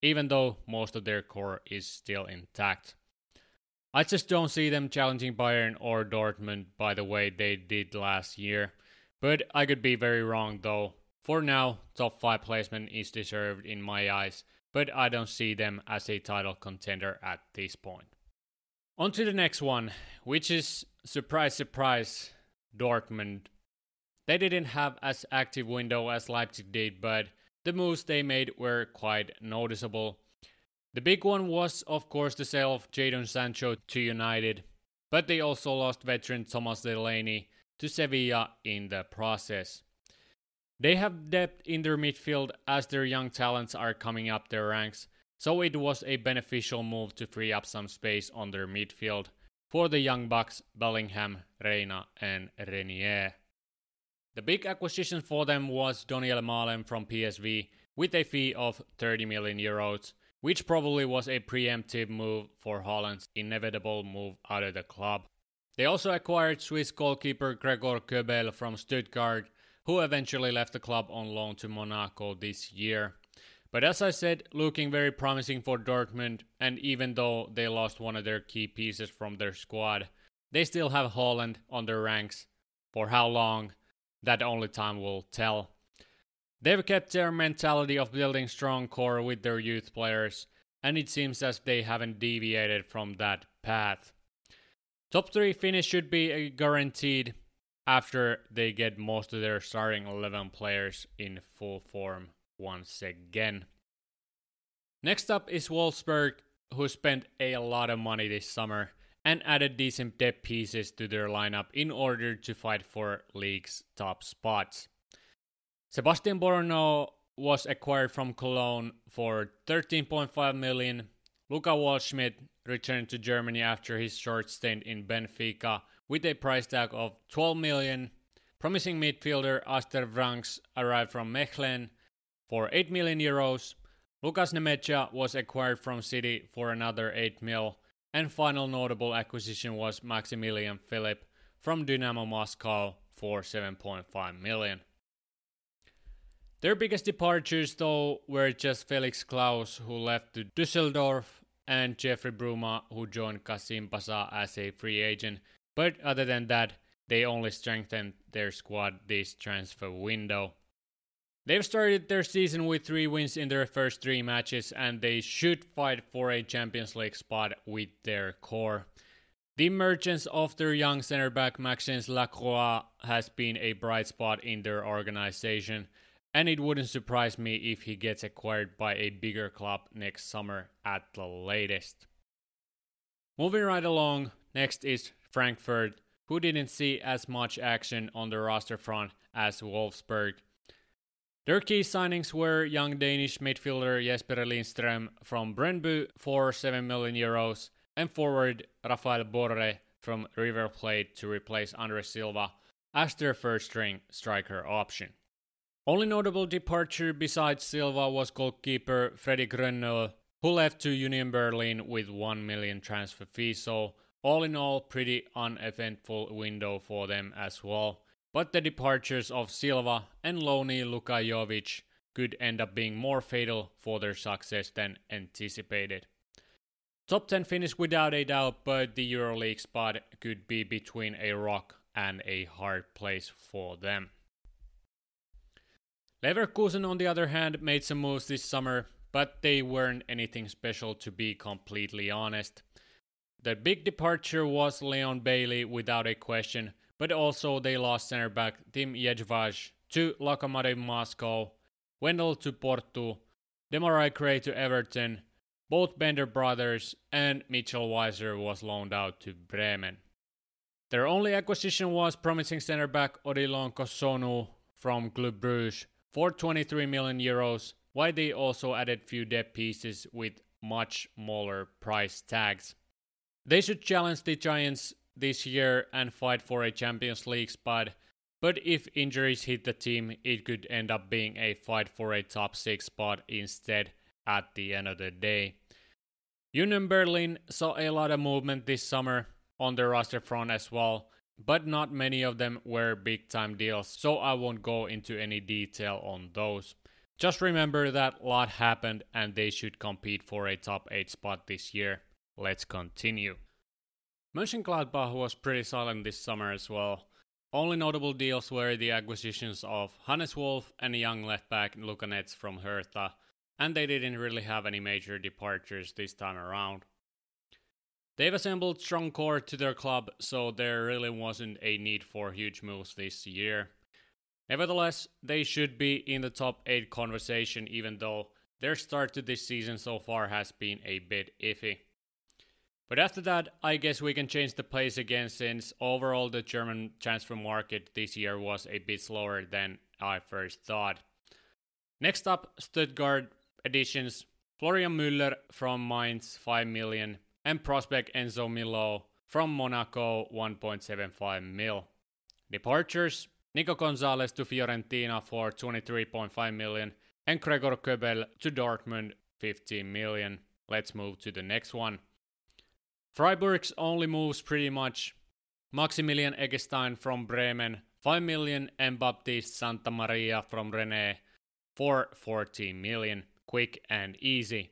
even though most of their core is still intact. I just don't see them challenging Bayern or Dortmund by the way they did last year. But I could be very wrong though. For now, top 5 placement is deserved in my eyes, but I don't see them as a title contender at this point. On to the next one, which is surprise surprise, Dortmund. They didn't have as active window as Leipzig did, but the moves they made were quite noticeable. The big one was, of course, the sale of Jadon Sancho to United, but they also lost veteran Thomas Delaney to Sevilla in the process. They have depth in their midfield as their young talents are coming up their ranks, so it was a beneficial move to free up some space on their midfield for the young bucks Bellingham, Reyna, and Reinier. The big acquisition for them was Daniel Malen from PSV with a fee of 30 million euros which probably was a preemptive move for Haaland's inevitable move out of the club. They also acquired Swiss goalkeeper Gregor Kobel from Stuttgart, who eventually left the club on loan to Monaco this year. But as I said, looking very promising for Dortmund, and even though they lost one of their key pieces from their squad, they still have Holland on their ranks. For how long, that only time will tell. They've kept their mentality of building strong core with their youth players, and it seems as they haven't deviated from that path. Top 3 finish should be uh, guaranteed after they get most of their starting 11 players in full form once again. Next up is Wolfsburg, who spent a lot of money this summer and added decent depth pieces to their lineup in order to fight for league's top spots. Sebastian Bornauw was acquired from Cologne for 13.5 million. Luca Waldschmidt returned to Germany after his short stint in Benfica with a price tag of 12 million. Promising midfielder Aster Vranckx arrived from Mechelen for 8 million euros. Lukas Nmecha was acquired from City for another 8 mil. And final notable acquisition was Maximilian Philipp from Dynamo Moscow for 7.5 million. Their biggest departures, though, were just Felix Klaus, who left to Dusseldorf, and Jeffrey Bruma, who joined Kasimpasa as a free agent. But other than that, they only strengthened their squad this transfer window. They've started their season with three wins in their first three matches, and they should fight for a Champions League spot with their core. The emergence of their young center back Maxence Lacroix has been a bright spot in their organization, and it wouldn't surprise me if he gets acquired by a bigger club next summer at the latest. Moving right along, next is Frankfurt, who didn't see as much action on the roster front as Wolfsburg. Their key signings were young Danish midfielder Jesper Lindström from Brøndby for 7 million euros and forward Rafael Borre from River Plate to replace Andre Silva as their first string striker option. Only notable departure besides Silva was goalkeeper Freddy Grönnel, who left to Union Berlin with 1 million transfer fee, so all in all, pretty uneventful window for them as well. But the departures of Silva and Loni Lukajovic could end up being more fatal for their success than anticipated. Top 10 finish without a doubt, but the EuroLeague spot could be between a rock and a hard place for them. Leverkusen, on the other hand, made some moves this summer, but they weren't anything special to be completely honest. The big departure was Leon Bailey without a question, but also they lost center back Tim Jedvaj to Lokomotiv Moscow, Wendell to Porto, Demarai Gray to Everton, both Bender brothers, and Mitchell Weiser was loaned out to Bremen. Their only acquisition was promising center back Odilon Kossounou from Club Bruges, for 23 million euros, while they also added few depth pieces with much smaller price tags. They should challenge the Giants this year and fight for a Champions League spot, but if injuries hit the team, it could end up being a fight for a top 6 spot instead at the end of the day. Union Berlin saw a lot of movement this summer on the roster front as well, but not many of them were big time deals, so I won't go into any detail on those. Just remember that a lot happened and they should compete for a top 8 spot this year. Let's continue. Mönchengladbach was pretty silent this summer as well. Only notable deals were the acquisitions of Hannes Wolf and young left back Luca Netz from Hertha, and they didn't really have any major departures this time around. They've assembled strong core to their club, so there really wasn't a need for huge moves this year. Nevertheless, they should be in the top 8 conversation even though their start to this season so far has been a bit iffy. But after that, I guess we can change the pace again since overall the German transfer market this year was a bit slower than I first thought. Next up, Stuttgart additions Florian Müller from Mainz 5 million, and prospect Enzo Milo from Monaco 1.75 mil. Departures Nico Gonzalez to Fiorentina for 23.5 million and Gregor Kobel to Dortmund 15 million. Let's move to the next one. Freiburg's only moves pretty much Maximilian Eggestein from Bremen 5 million and Baptiste Santa Maria from Rennes for 14 million. Quick and easy.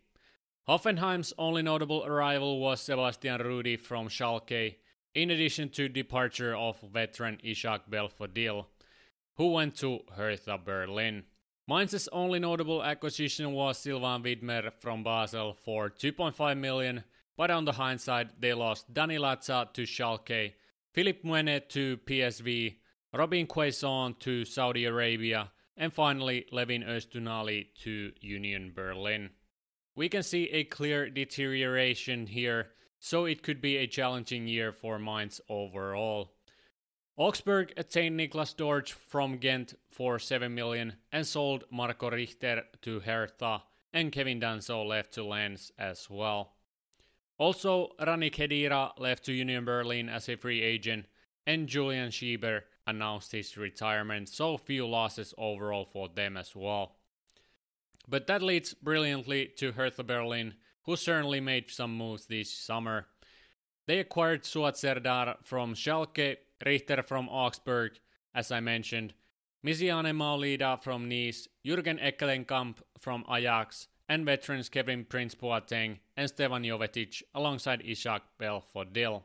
Hoffenheim's only notable arrival was Sebastian Rudy from Schalke, in addition to departure of veteran Ishak Belfodil, who went to Hertha Berlin. Mainz's only notable acquisition was Silvan Widmer from Basel for 2.5 million, but on the hindsight they lost Danny Latza to Schalke, Philippe Mwene to PSV, Robin Quaison to Saudi Arabia, and finally Levin Öztunali to Union Berlin. we can see a clear deterioration here, so it could be a challenging year for Mainz overall. Augsburg attained Niklas Dorsch from Ghent for 7 million and sold Marco Richter to Hertha, and Kevin Danso left to Lens as well. Also, Rani Khedira left to Union Berlin as a free agent, and Julian Schieber announced his retirement, so few losses overall for them as well. But that leads brilliantly to Hertha Berlin, who certainly made some moves this summer. They acquired Suat Serdar from Schalke, Richter from Augsburg, as I mentioned, Myziane Maolida from Nice, Jürgen Ekkelenkamp from Ajax, and veterans Kevin Prince Boateng and Stefan Jovetic alongside Ishak Belfodil.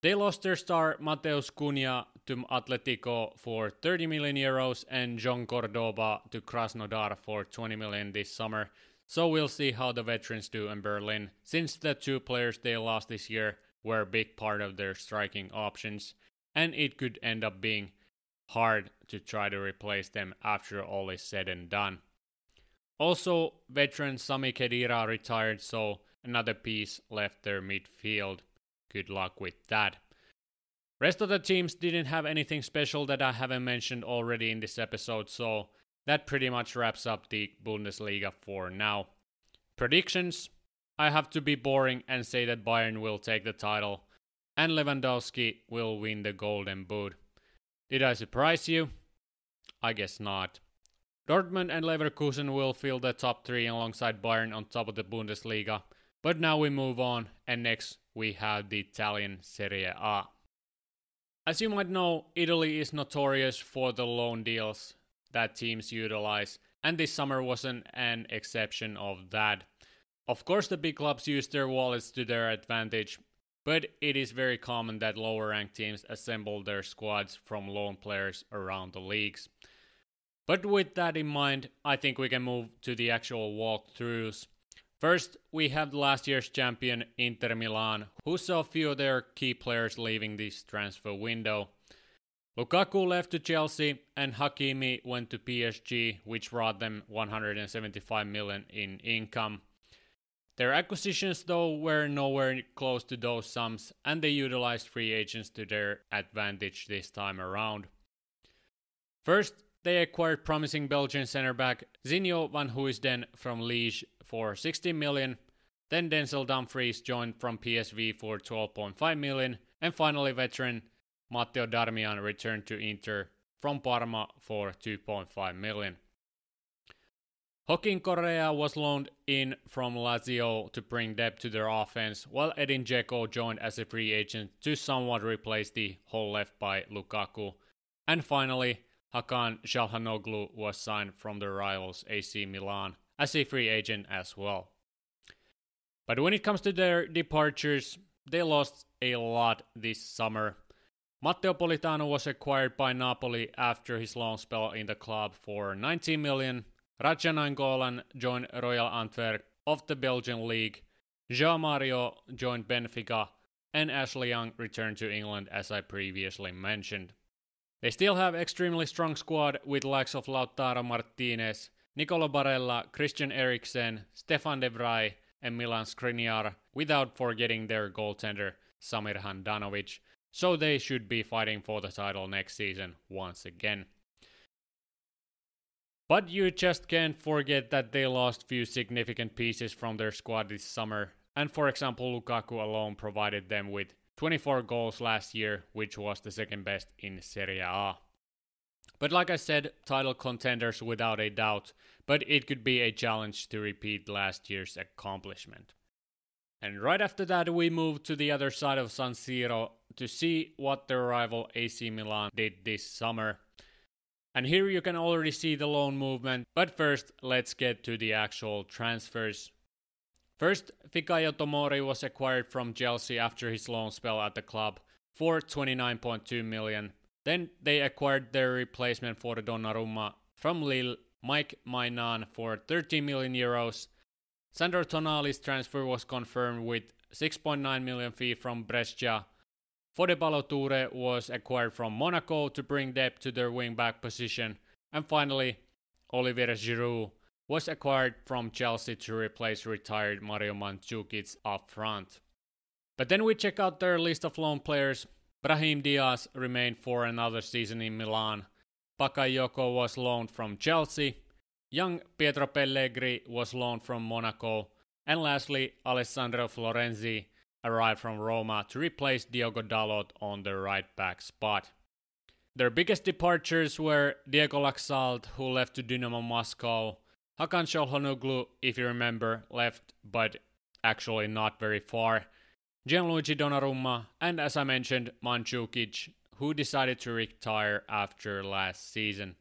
They lost their star Matheus Cunha to Atletico for 30 million euros and John Cordoba to Krasnodar for 20 million this summer. So we'll see how the veterans do in Berlin, since the two players they lost this year were a big part of their striking options, and it could end up being hard to try to replace them after all is said and done. Also, veteran Sami Khedira retired, so another piece left their midfield. Good luck with that. Rest of the teams didn't have anything special that I haven't mentioned already in this episode, so that pretty much wraps up the Bundesliga for now. Predictions I have to be boring and say that Bayern will take the title and Lewandowski will win the Golden Boot. Did I surprise you? I guess not. Dortmund and Leverkusen will fill the top three alongside Bayern on top of the Bundesliga. But now we move on, and next we have the Italian Serie A. As you might know, Italy is notorious for the loan deals that teams utilize, and this summer wasn't an exception of that. Of course, the big clubs use their wallets to their advantage, but it is very common that lower ranked teams assemble their squads from loan players around the leagues. But with that in mind, I think we can move to the actual walkthroughs. First, we have last year's champion Inter Milan, who saw a few of their key players leaving this transfer window. Lukaku left to Chelsea and Hakimi went to PSG, which brought them 175 million in income. Their acquisitions, though, were nowhere close to those sums, and they utilized free agents to their advantage this time around. First, they acquired promising Belgian centre back Zinho Vanheusden from Liège for 16 million. Then Denzel Dumfries joined from PSV for 12.5 million, and finally veteran Matteo Darmian returned to Inter from Parma for 2.5 million. Joaquin Correa was loaned in from Lazio to bring depth to their offense, while Edin Dzeko joined as a free agent to somewhat replace the hole left by Lukaku. And finally, Hakan Calhanoglu was signed from their rivals AC Milan as a free agent as well. But when it comes to their departures, they lost a lot this summer. Matteo Politano was acquired by Napoli after his long spell in the club for 19 million. Radja Nainggolan joined Royal Antwerp of the Belgian league. João Mario joined Benfica, and Ashley Young returned to England as I previously mentioned. They still have extremely strong squad with likes of Lautaro Martinez, Nicolo Barella, Christian Eriksen, Stefan de Vrij, and Milan Skriniar, without forgetting their goaltender Samir Handanovic, so they should be fighting for the title next season once again. But you just can't forget that they lost few significant pieces from their squad this summer, and for example Lukaku alone provided them with 24 goals last year, which was the second best in Serie A. But like I said, title contenders without a doubt, but it could be a challenge to repeat last year's accomplishment. And right after that, we moved to the other side of San Siro to see what their rival AC Milan did this summer. And here you can already see the loan movement, but first let's get to the actual transfers. First, Fikayo Tomori was acquired from Chelsea after his loan spell at the club for 29.2 million. Then they acquired their replacement for Donnarumma from Lille, Mike Maignan, for 13 million euros. Sandro Tonali's transfer was confirmed with 6.9 million fee from Brescia. Fode Ballo-Touré was acquired from Monaco to bring depth to their wing-back position. And finally, Olivier Giroud was acquired from Chelsea to replace retired Mario Mandzukic up front. But then we check out their list of loan players. Brahim Diaz remained for another season in Milan. Bakayoko was loaned from Chelsea. Young Pietro Pellegrini was loaned from Monaco. And lastly, Alessandro Florenzi arrived from Roma to replace Diogo Dalot on the right back spot. Their biggest departures were Diego Laxalt, who left to Dynamo Moscow. Hakan Calhanoglu, if you remember, left, but actually not very far. Gianluigi Donnarumma, and as I mentioned, Mandzukic, who decided to retire after last season.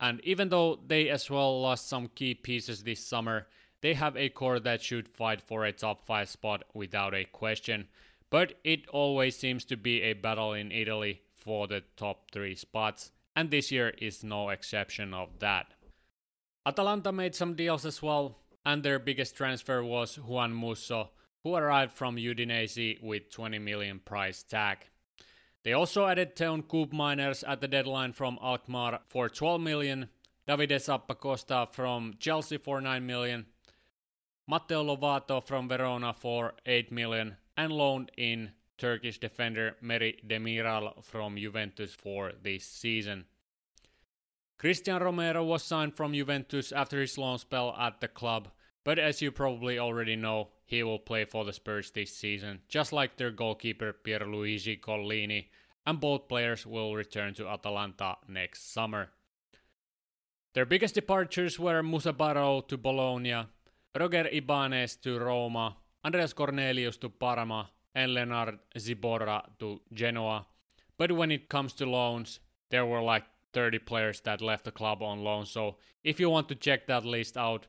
And even though they as well lost some key pieces this summer, they have a core that should fight for a top 5 spot without a question, but it always seems to be a battle in Italy for the top 3 spots, and this year is no exception of that. Atalanta made some deals as well, and their biggest transfer was Juan Musso, who arrived from Udinese with 20 million price tag. They also added Teun Koopmeiners at the deadline from Alkmaar for 12 million, Davide Zappacosta from Chelsea for 9 million, Matteo Lovato from Verona for 8 million and loaned in Turkish defender Merih Demiral from Juventus for this season. Cristian Romero was signed from Juventus after his loan spell at the club, but as you probably already know, he will play for the Spurs this season, just like their goalkeeper Pierluigi Gollini, and both players will return to Atalanta next summer. Their biggest departures were Musa Barrow to Bologna Roger Ibanez to Roma, Andreas Cornelius to Parma, and Leonard Ziborra to Genoa. But when it comes to loans, there were like 30 players that left the club on loan. So if you want to check that list out,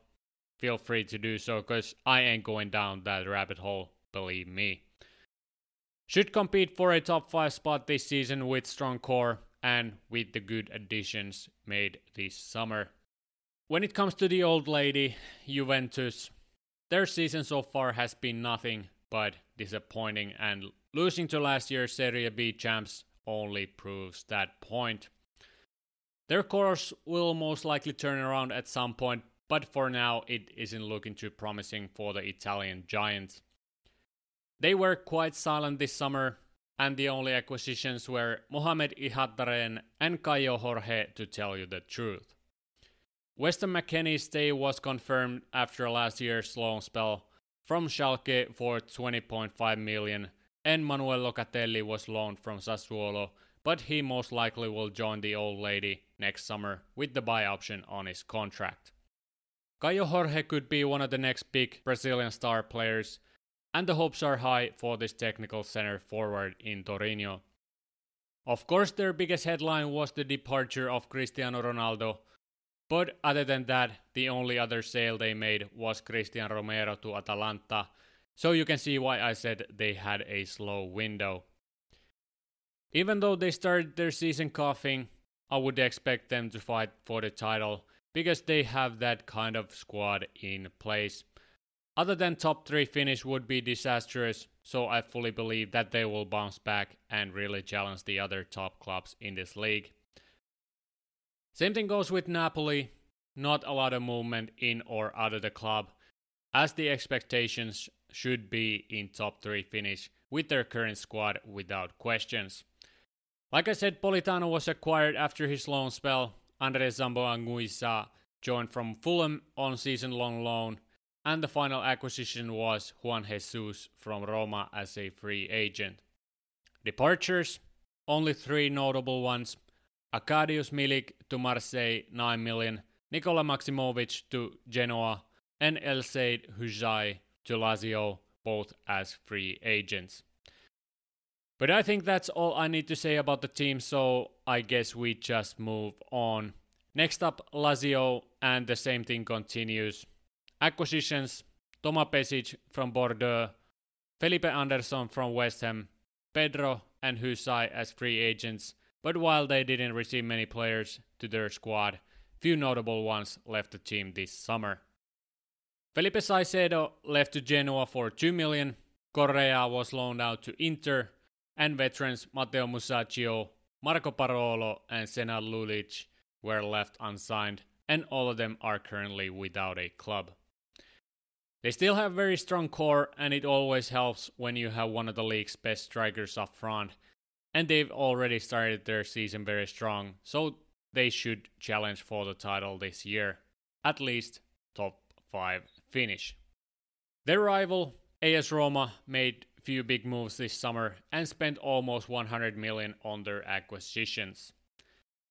feel free to do so because I ain't going down that rabbit hole, believe me. Should compete for a top 5 spot this season with strong core and with the good additions made this summer. When it comes to the old lady, Juventus, their season so far has been nothing but disappointing, and losing to last year's Serie B champs only proves that point. Their course will most likely turn around at some point, but for now it isn't looking too promising for the Italian giants. They were quite silent this summer, and the only acquisitions were Mohamed Ihattaren and Caio Jorge to tell you the truth. Weston McKennie's stay was confirmed after last year's loan spell from Schalke for 20.5 million, and Manuel Locatelli was loaned from Sassuolo, but he most likely will join the old lady next summer with the buy option on his contract. Caio Jorge could be one of the next big Brazilian star players, and the hopes are high for this technical center forward in Torino. Of course, their biggest headline was the departure of Cristiano Ronaldo, but other than that, the only other sale they made was Cristian Romero to Atalanta, so you can see why I said they had a slow window. Even though they started their season coughing, I would expect them to fight for the title because they have that kind of squad in place. Other than top 3 finish would be disastrous, so I fully believe that they will bounce back and really challenge the other top clubs in this league. Same thing goes with Napoli. Not a lot of movement in or out of the club, as the expectations should be in top 3 finish with their current squad without questions. Like I said, Politano was acquired after his loan spell. Andres Zambo Anguissa joined from Fulham on season long loan, and the final acquisition was Juan Jesus from Roma as a free agent. Departures only three notable ones Arkadiusz Milik to Marseille 9 million, Nikola Maximovic to Genoa, and El Said Hujai to Lazio, both as free agents. But I think that's all I need to say about the team, so I guess we just move on. Next up, Lazio, and the same thing continues. Acquisitions Toma Basic from Bordeaux, Felipe Anderson from West Ham, Pedro and Hysaj as free agents, but while they didn't receive many players to their squad, few notable ones left the team this summer. Felipe Caicedo left to Genoa for 2 million, Correa was loaned out to Inter, and veterans Matteo Musacchio, Marco Parolo, and Senad Lulic were left unsigned, and all of them are currently without a club. They still have very strong core, and it always helps when you have one of the league's best strikers up front. And they've already started their season very strong, so they should challenge for the title this year. At least top 5 finish. Their rival, AS Roma, made few big moves this summer and spent almost 100 million on their acquisitions.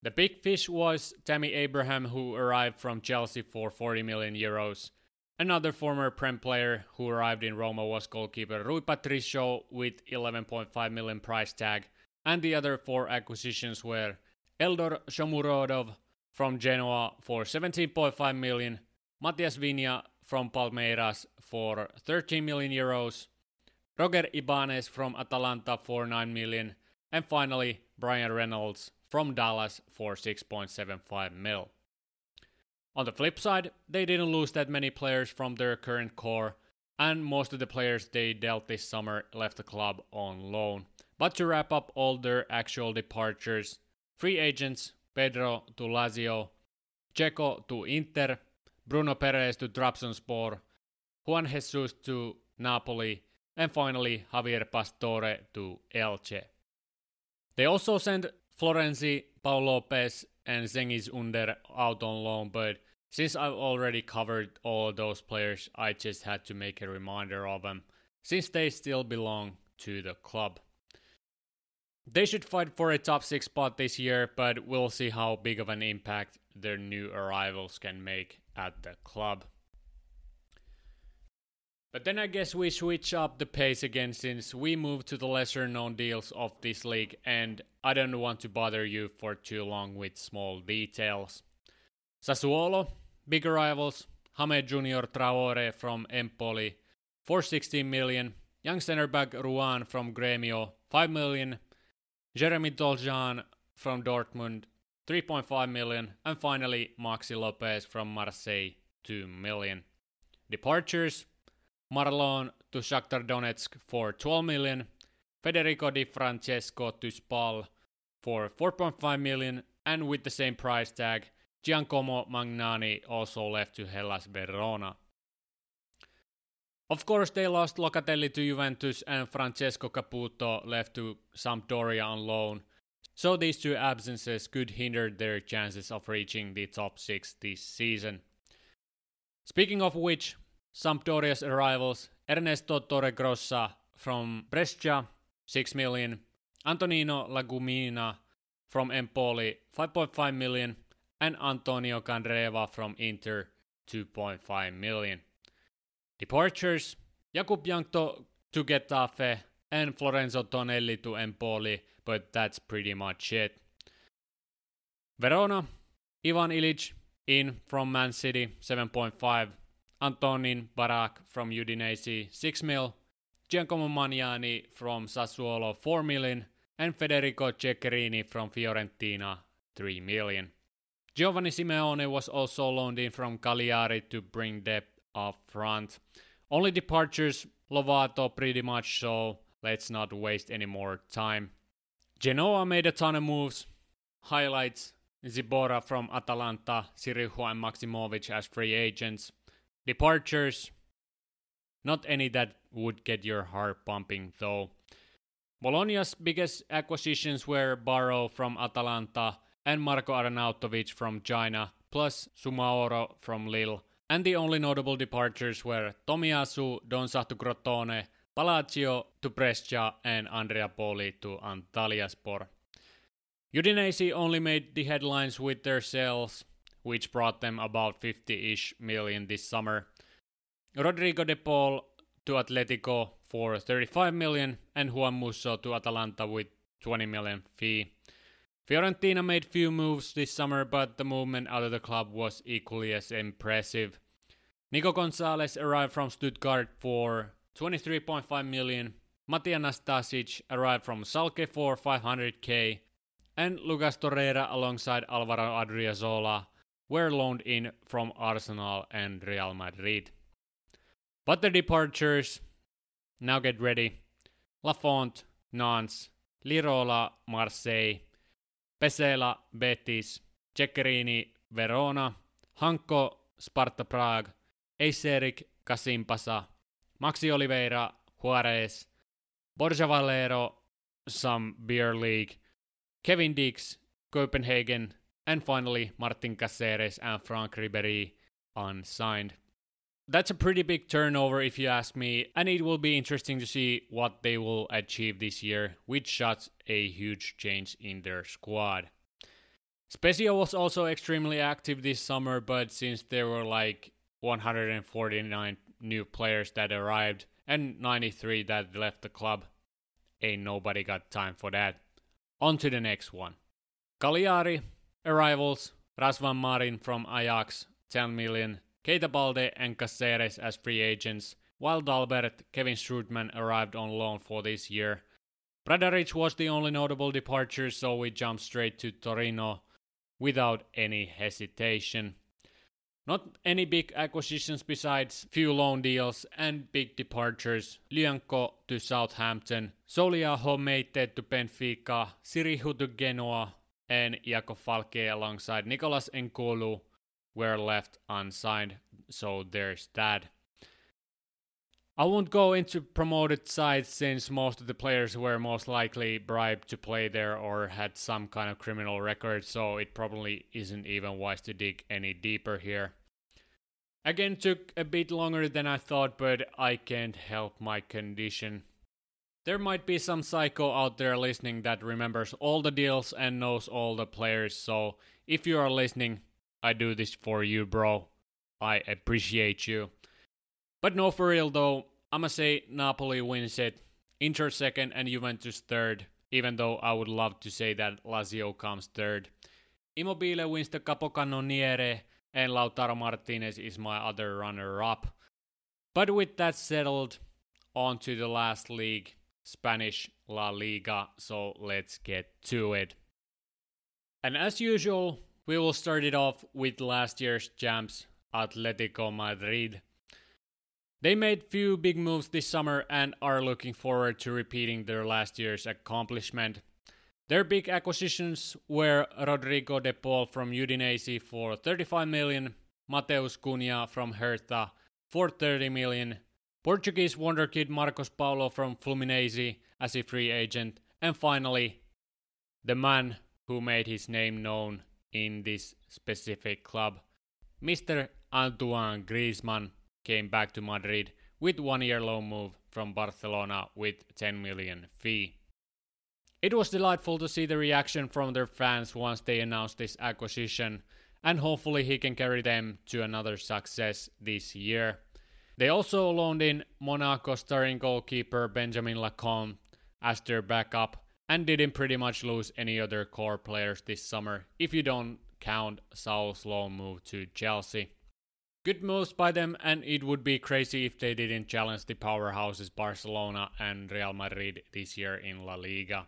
The big fish was Tammy Abraham who arrived from Chelsea for 40 million euros. Another former Prem player who arrived in Roma was goalkeeper Rui Patricio with 11.5 million price tag, and the other four acquisitions were Eldor Shomurodov from Genoa for 17.5 million, Matias Viña from Palmeiras for 13 million euros, Roger Ibanez from Atalanta for 9 million, and finally Bryan Reynolds from Dallas for 6.75 mil. On the flip side, they didn't lose that many players from their current core, and most of the players they dealt this summer left the club on loan. But to wrap up all their actual departures, free agents Pedro to Lazio, Dzeko to Inter, Bruno Peres to Trabzonspor, Juan Jesus to Napoli, and finally Javier Pastore to Elche. They also sent Florenzi, Paul Lopez, and Cengiz Under out on loan, but since I've already covered all those players, I just had to make a reminder of them, since they still belong to the club. They should fight for a top 6 spot this year, but we'll see how big of an impact their new arrivals can make at the club. But then I guess we switch up the pace again since we move to the lesser known deals of this league and I don't want to bother you for too long with small details. Sassuolo, big rivals, James Junior Traore from Empoli, 416 million, young center back Ruan from Gremio, 5 million, Jeremy Toljan from Dortmund, 3.5 million, and finally Maxi Lopez from Marseille, 2 million. Departures Marlon to Shakhtar Donetsk for 12 million, Federico Di Francesco to Spal for 4.5 million, and with the same price tag, Giacomo Magnani also left to Hellas Verona. Of course, they lost Locatelli to Juventus and Francesco Caputo left to Sampdoria on loan, so these two absences could hinder their chances of reaching the top 6 this season. Speaking of which, Sampdoria's arrivals Ernesto Torregrossa from Brescia, 6 million, Antonino Lagumina from Empoli, 5.5 million, and Antonio Candreva from Inter, 2.5 million. Departures Jakub Jankto to Getafe and Florenzo Tonelli to Empoli, but that's pretty much it. Verona, Ivan Ilic in from Man City, 7.5 Antonin Barak from Udinese 6 mil, Giacomo Magnani from Sassuolo 4 million, and Federico Ceccherini from Fiorentina 3 million. Giovanni Simeone was also loaned in from Cagliari to bring depth up front. Only departures, Lovato pretty much so, let's not waste any more time. Genoa made a ton of moves. Highlights Zibora from Atalanta, Sirihu and Maksimovic as free agents. Departures, not any that would get your heart pumping though. Bologna's biggest acquisitions were Barrow from Atalanta and Marco Arnautovic from China, plus Soumaoro from Lille. And the only notable departures were Tomiyasu Donza to Crotone, Palacio to Brescia, and Andrea Poli to Antalyaspor. Udinese only made the headlines with their sales which brought them about 50-ish million this summer. Rodrigo de Paul to Atletico for 35 million and Juan Musso to Atalanta with 20 million fee. Fiorentina made few moves this summer, but the movement out of the club was equally as impressive. Nico Gonzalez arrived from Stuttgart for 23.5 million. Matija Nastasic arrived from Schalke for 500k, and Lucas Torreira alongside Alvaro Odriozola were loaned in from Arsenal and Real Madrid. But the departures, now get ready. Lafont, Nantes, Lirola, Marseille, Pesela, Betis, Ceccherini, Verona, Hanko Sparta Prague, Eiserik Kasimpasa, Maxi Oliveira Juarez, Borja Valero some beer league, Kevin Dix Copenhagen, and finally Martin Caceres and Franck Ribéry unsigned. That's a pretty big turnover if you ask me, and it will be interesting to see what they will achieve this year, which such a huge change in their squad. Spezia was also extremely active this summer, but since there were like 149 new players that arrived and 93 that left the club, ain't nobody got time for that. On to the next one. Cagliari, arrivals, Razvan Marin from Ajax, 10 million, Keita Balde and Caceres as free agents, while Dalbert, Kevin Strootman arrived on loan for this year. Bradaric was the only notable departure, so we jumped straight to Torino without any hesitation. Not any big acquisitions besides few loan deals and big departures. Lyanco to Southampton, Soualiho Meite to Benfica, Sirihu to Genoa, and Jakob Falke alongside Nicolas N'Koulou were left unsigned, so there's that. I won't go into promoted sides since most of the players were most likely bribed to play there or had some kind of criminal record, so it probably isn't even wise to dig any deeper here. Again, took a bit longer than I thought, but I can't help my condition. There might be some psycho out there listening that remembers all the deals and knows all the players, so if you are listening, I do this for you, bro. I appreciate you. But no, for real though, I'ma say Napoli wins it. Inter second and Juventus third, even though I would love to say that Lazio comes third. Immobile wins the Capocannoniere, and Lautaro Martinez is my other runner up. But with that settled, on to the last league, Spanish La Liga, so let's get to it. And as usual, we will start it off with last year's champs, Atletico Madrid. They made few big moves this summer and are looking forward to repeating their last year's accomplishment. Their big acquisitions were Rodrigo de Paul from Udinese for 35 million, Matheus Cunha from Hertha for 30 million, Portuguese wonderkid Marcos Paulo from Fluminense as a free agent, and finally, the man who made his name known in this specific club. Mr. Antoine Griezmann came back to Madrid with one year loan move from Barcelona with 10 million fee. It was delightful to see the reaction from their fans once they announced this acquisition, and hopefully he can carry them to another success this year. They also loaned in Monaco starring goalkeeper Benjamin Lecomte as their backup and didn't pretty much lose any other core players this summer if you don't count Saul's loan move to Chelsea. Good moves by them, and it would be crazy if they didn't challenge the powerhouses Barcelona and Real Madrid this year in La Liga.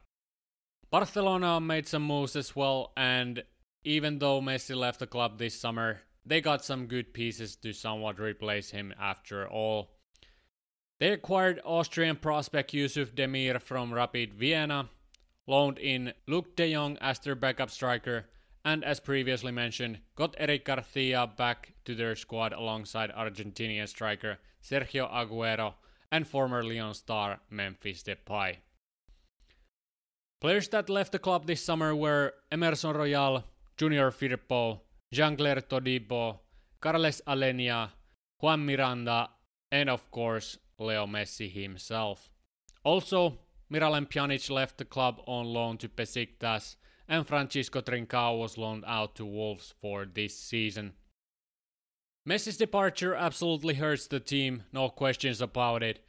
Barcelona made some moves as well, and even though Messi left the club this summer, they got some good pieces to somewhat replace him after all. They acquired Austrian prospect Yusuf Demir from Rapid Vienna, loaned in Luuk de Jong as their backup striker, and as previously mentioned, got Eric Garcia back to their squad alongside Argentinian striker Sergio Aguero and former Lyon star Memphis Depay. Players that left the club this summer were Emerson Royal, Junior Firpo, Jean-Clair Todibo, Carles Aleñá, Juan Miranda, and of course Leo Messi himself. Also, Miralem Pjanic left the club on loan to Besiktas, and Francisco Trincao was loaned out to Wolves for this season. Messi's departure absolutely hurts the team, no questions about it,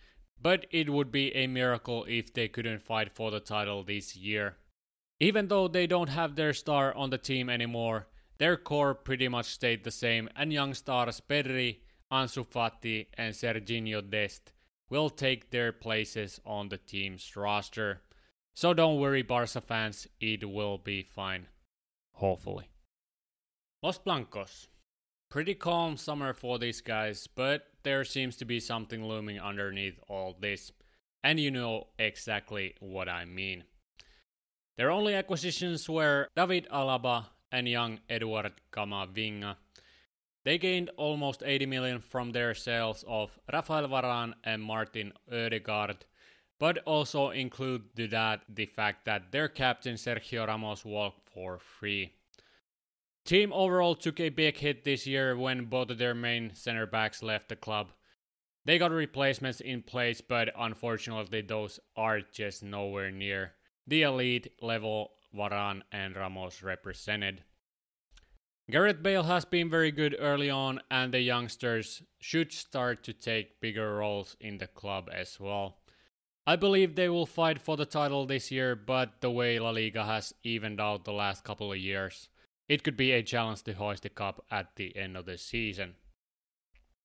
but it would be a miracle if they couldn't fight for the title this year. Even though they don't have their star on the team anymore, their core pretty much stayed the same, and young stars Pedri, Ansu Fati, and Sergiño Dest will take their places on the team's roster. So don't worry, Barca fans, it will be fine. Hopefully. Los Blancos. Pretty calm summer for these guys, but there seems to be something looming underneath all this. And you know exactly what I mean. Their only acquisitions were David Alaba and young Eduard Camavinga. They gained almost 80 million from their sales of Rafael Varane and Martin Odegaard, but also include to that the fact that their captain Sergio Ramos walked for free. Team overall took a big hit this year when both of their main center backs left the club. They got replacements in place, but unfortunately, those are just nowhere near the elite level Varane and Ramos represented. Gareth Bale has been very good early on, and the youngsters should start to take bigger roles in the club as well. I believe they will fight for the title this year, but the way La Liga has evened out the last couple of years, it could be a challenge to hoist the cup at the end of the season.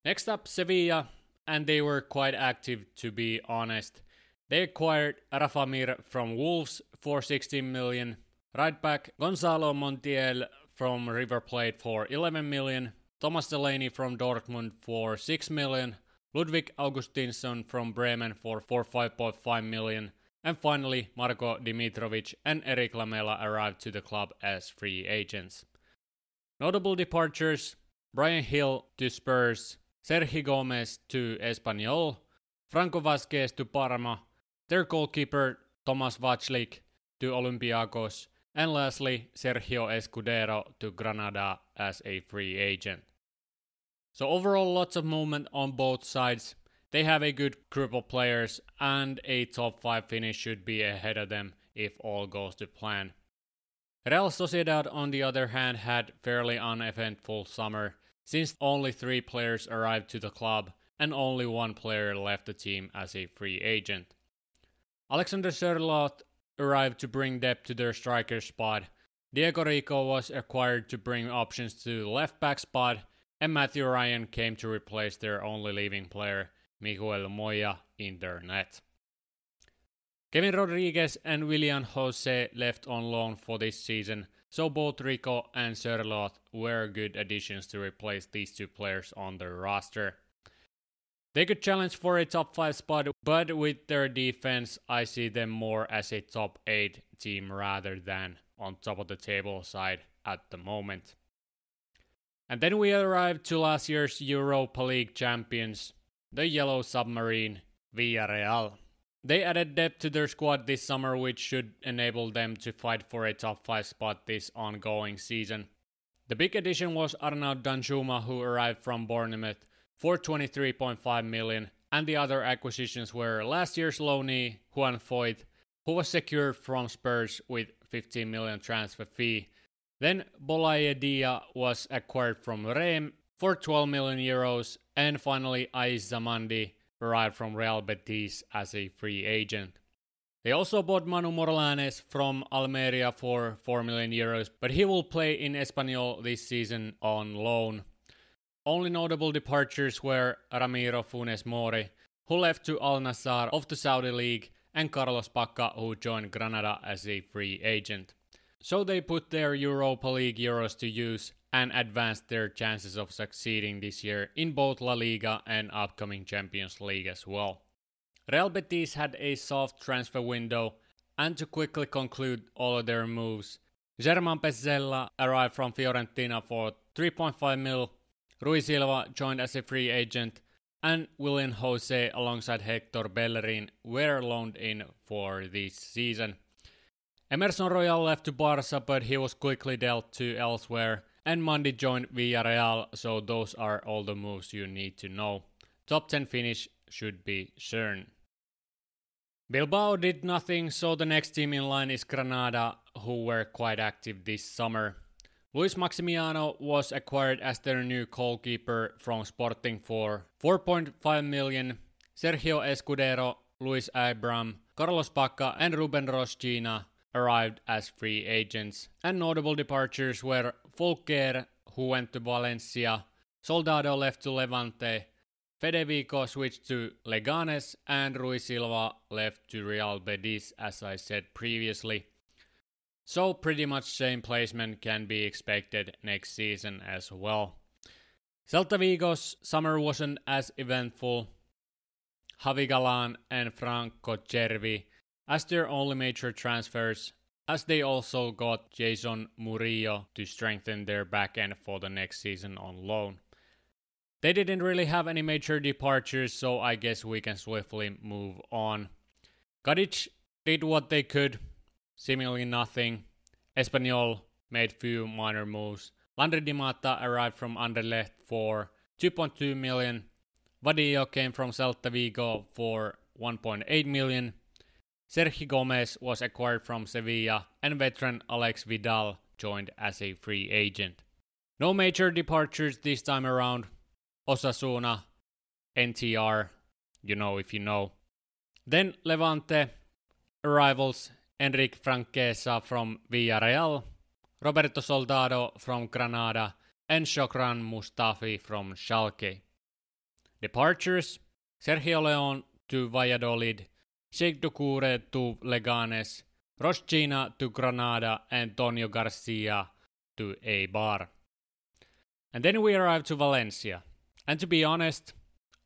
Next up, Sevilla, and they were quite active to be honest. They acquired Rafa Mir from Wolves for 16 million, right back Gonzalo Montiel from River Plate for 11 million, Thomas Delaney from Dortmund for 6 million, Ludwig Augustinsson from Bremen for, for 5.5 million, and finally Marko Dmitrovic and Erik Lamela arrived to the club as free agents. Notable departures Bryan Gil to Spurs, Sergi Gomez to Espanyol, Franco Vazquez to Parma, their goalkeeper Thomas Vaclik to Olympiacos, and lastly, Sergio Escudero to Granada as a free agent. So, overall, lots of movement on both sides. They have a good group of players, and a top 5 finish should be ahead of them if all goes to plan. Real Sociedad, on the other hand, had fairly uneventful summer since only three players arrived to the club and only one player left the team as a free agent. Alexander Sørloth arrived to bring depth to their striker spot. Diego Rico was acquired to bring options to the left back spot, and Matthew Ryan came to replace their only leaving player, Miguel Moya, in their net. Kevin Rodriguez and Willian Jose left on loan for this season, so both Rico and Sørloth were good additions to replace these two players on their roster. They could challenge for a top 5 spot, but with their defense, I see them more as a top 8 team rather than on top of the table side at the moment. And then we arrive to last year's Europa League champions, the Yellow Submarine, Villarreal. They added depth to their squad this summer, which should enable them to fight for a top 5 spot this ongoing season. The big addition was Arnaud Danjuma, who arrived from Bournemouth for 23.5 million, and the other acquisitions were last year's loanee Juan Foyth, who was secured from Spurs with 15 million transfer fee. Then Boulaye Dia was acquired from Reims for 12 million euros, and finally Aissa Mandi arrived from Real Betis as a free agent. They also bought Manu Morlanes from Almeria for 4 million euros, but he will play in Espanyol this season on loan. Only notable departures were Ramiro Funes Mori, who left to Al Nassr of the Saudi League, and Carlos Bacca, who joined Granada as a free agent. So they put their Europa League Euros to use and advanced their chances of succeeding this year in both La Liga and upcoming Champions League as well. Real Betis had a soft transfer window, and to quickly conclude all of their moves, German Pezzella arrived from Fiorentina for 3.5 mil, Rui Silva joined as a free agent, and Willian Jose alongside Hector Bellerin were loaned in for this season. Emerson Royal left to Barca, but he was quickly dealt to elsewhere, and Mandi joined Villarreal, so those are all the moves you need to know. Top 10 finish should be certain. Bilbao did nothing, so the next team in line is Granada, who were quite active this summer. Luis Maximiano was acquired as their new goalkeeper from Sporting for 4.5 million. Sergio Escudero, Luis Abram, Carlos Bacca, and Ruben Rochina arrived as free agents. And notable departures were Foulquier, who went to Valencia, Soldado left to Levante, Fede Vico switched to Leganes, and Rui Silva left to Real Betis, as I said previously. So, pretty much same placement can be expected next season as well. Celta Vigo's summer wasn't as eventful. Javi Galan and Franco Cervi as their only major transfers, as they also got Jeison Murillo to strengthen their back end for the next season on loan. They didn't really have any major departures, so I guess we can swiftly move on. Cadiz did what they could, seemingly nothing. Espanyol made few minor moves. Landry Dimata arrived from Anderlecht for 2.2 million. Vadillo came from Celta Vigo for 1.8 million. Sergi Gomez was acquired from Sevilla, and veteran Aleix Vidal joined as a free agent. No major departures this time around. Osasuna, NTR, you know if you know. Then Levante arrivals Enric Franquesa from Villarreal, Roberto Soldado from Granada, and Shkodran Mustafi from Schalke. Departures Sergio Leon to Valladolid, Sheikh to Leganes, Rochina to Granada, and Tonio Garcia to Eibar. And then we arrive to Valencia. And to be honest,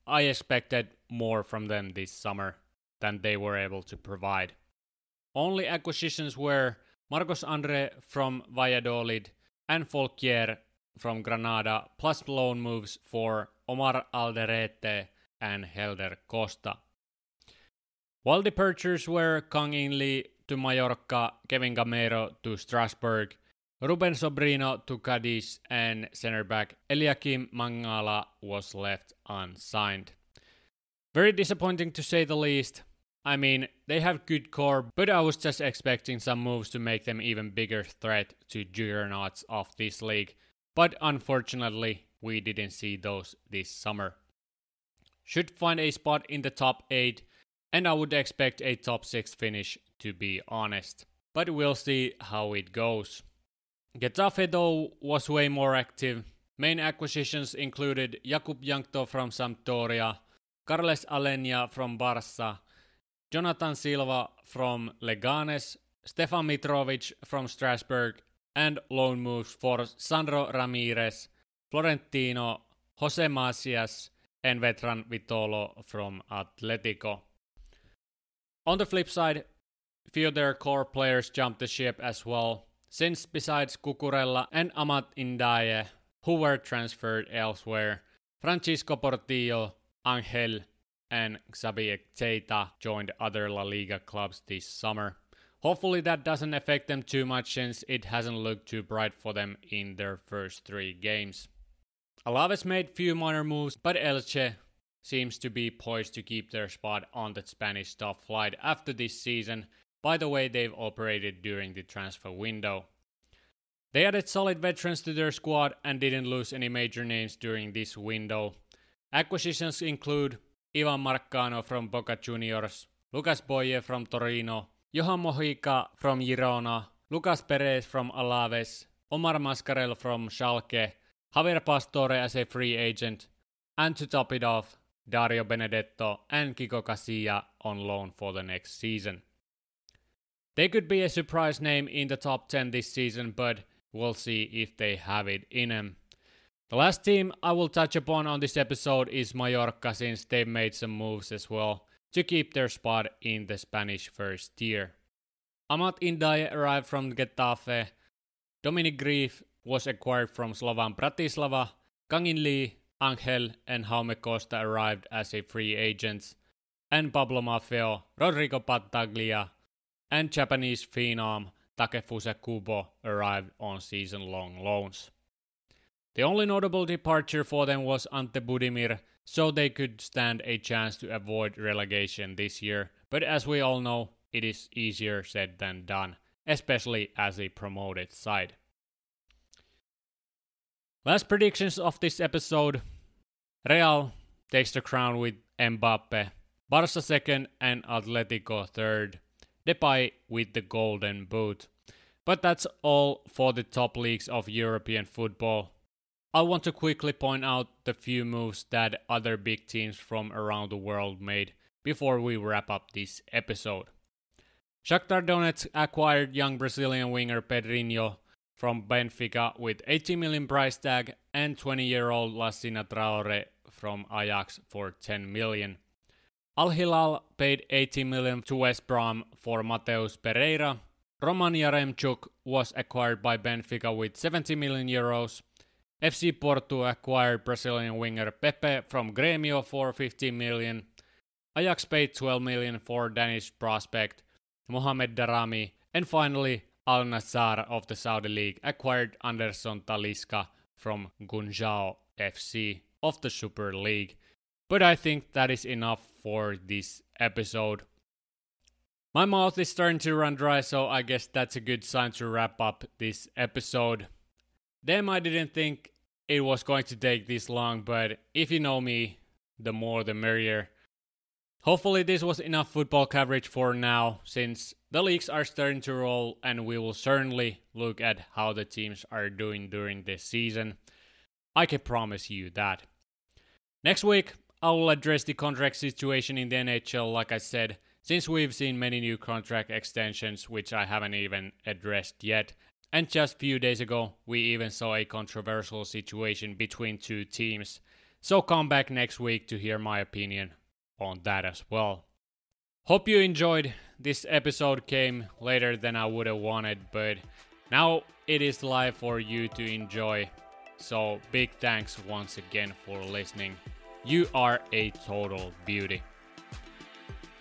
I expected more from them this summer than they were able to provide. Only acquisitions were Marcos Andre from Valladolid and Foulquier from Granada, plus loan moves for Omar Alderete and Helder Costa. While departures were Kang In Lee to Mallorca, Kevin Gameiro to Strasbourg, Ruben Sobrino to Cadiz, and center back Eliakim Mangala was left unsigned. Very disappointing to say the least. I mean, they have good core, but I was just expecting some moves to make them even bigger threat to juggernauts of this league. But unfortunately, we didn't see those this summer. Should find a spot in the top 8, and I would expect a top 6 finish to be honest. But we'll see how it goes. Getafe though was way more active. Main acquisitions included Jakub Jankto from Sampdoria, Carles Aleñá from Barça, Jonathan Silva from Leganes, Stefan Mitrovic from Strasbourg, and loan moves for Sandro Ramirez, Florentino, Jose Macias, and veteran Vitolo from Atletico. On the flip side, few of their core players jumped the ship as well, since besides Cucurella and Amath Ndiaye, who were transferred elsewhere, Francisco Portillo, Angel, and Xavier Keita joined other La Liga clubs this summer. Hopefully that doesn't affect them too much since it hasn't looked too bright for them in their first three games. Alaves made few minor moves, but Elche seems to be poised to keep their spot on the Spanish top flight after this season by the way they've operated during the transfer window. They added solid veterans to their squad and didn't lose any major names during this window. Acquisitions include Ivan Marcone from Boca Juniors, Lucas Boye from Torino, Johan Mojica from Girona, Lucas Perez from Alaves, Omar Mascarell from Schalke, Javier Pastore as a free agent, and to top it off, Dario Benedetto and Kiko Casilla on loan for the next season. They could be a surprise name in the top 10 this season, but we'll see if they have it in them. The last team I will touch upon on this episode is Mallorca since they've made some moves as well to keep their spot in the Spanish first tier. Amath Ndiaye arrived from Getafe, Dominik Greif was acquired from Slovan Bratislava, Kang In Lee, Angel and Jaume Costa arrived as a free agents, and Pablo Maffeo, Rodrigo Battaglia, and Japanese phenom Takefusa Kubo arrived on season-long loans. The only notable departure for them was Ante Budimir, so they could stand a chance to avoid relegation this year, but as we all know, it is easier said than done, especially as a promoted side. Last predictions of this episode Real takes the crown with Mbappe, Barca second, and Atletico third. Depay with the golden boot. But that's all for the top leagues of European football. I want to quickly point out the few moves that other big teams from around the world made before we wrap up this episode. Shakhtar Donetsk acquired young Brazilian winger Pedrinho from Benfica with 80 million price tag and 20-year-old Lassina Traore from Ajax for 10 million. Al Hilal paid 80 million to West Brom for Matheus Pereira. Roman Yaremchuk was acquired by Benfica with 70 million euros FC Porto acquired Brazilian winger Pepe from Grêmio for 15 million. Ajax paid 12 million for Danish prospect Mohamed Daramy. And finally, Al Nassr of the Saudi League acquired Anderson Talisca from Guangzhou FC of the Super League. But I think that is enough for this episode. My mouth is starting to run dry, so I guess that's a good sign to wrap up this episode. Damn, I didn't think it was going to take this long, but if you know me, the more the merrier. Hopefully, this was enough football coverage for now, since the leagues are starting to roll, and we will certainly look at how the teams are doing during this season. I can promise you that. Next week, I will address the contract situation in the NHL, like I said, since we've seen many new contract extensions, which I haven't even addressed yet. And just few days ago, we even saw a controversial situation between two teams. So come back next week to hear my opinion on that as well. Hope you enjoyed. This episode came later than I would have wanted, but now it is live for you to enjoy. So big thanks once again for listening. You are a total beauty.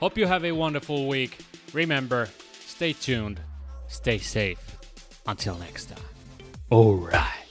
Hope you have a wonderful week. Remember, stay tuned, stay safe. Until next time. Alright.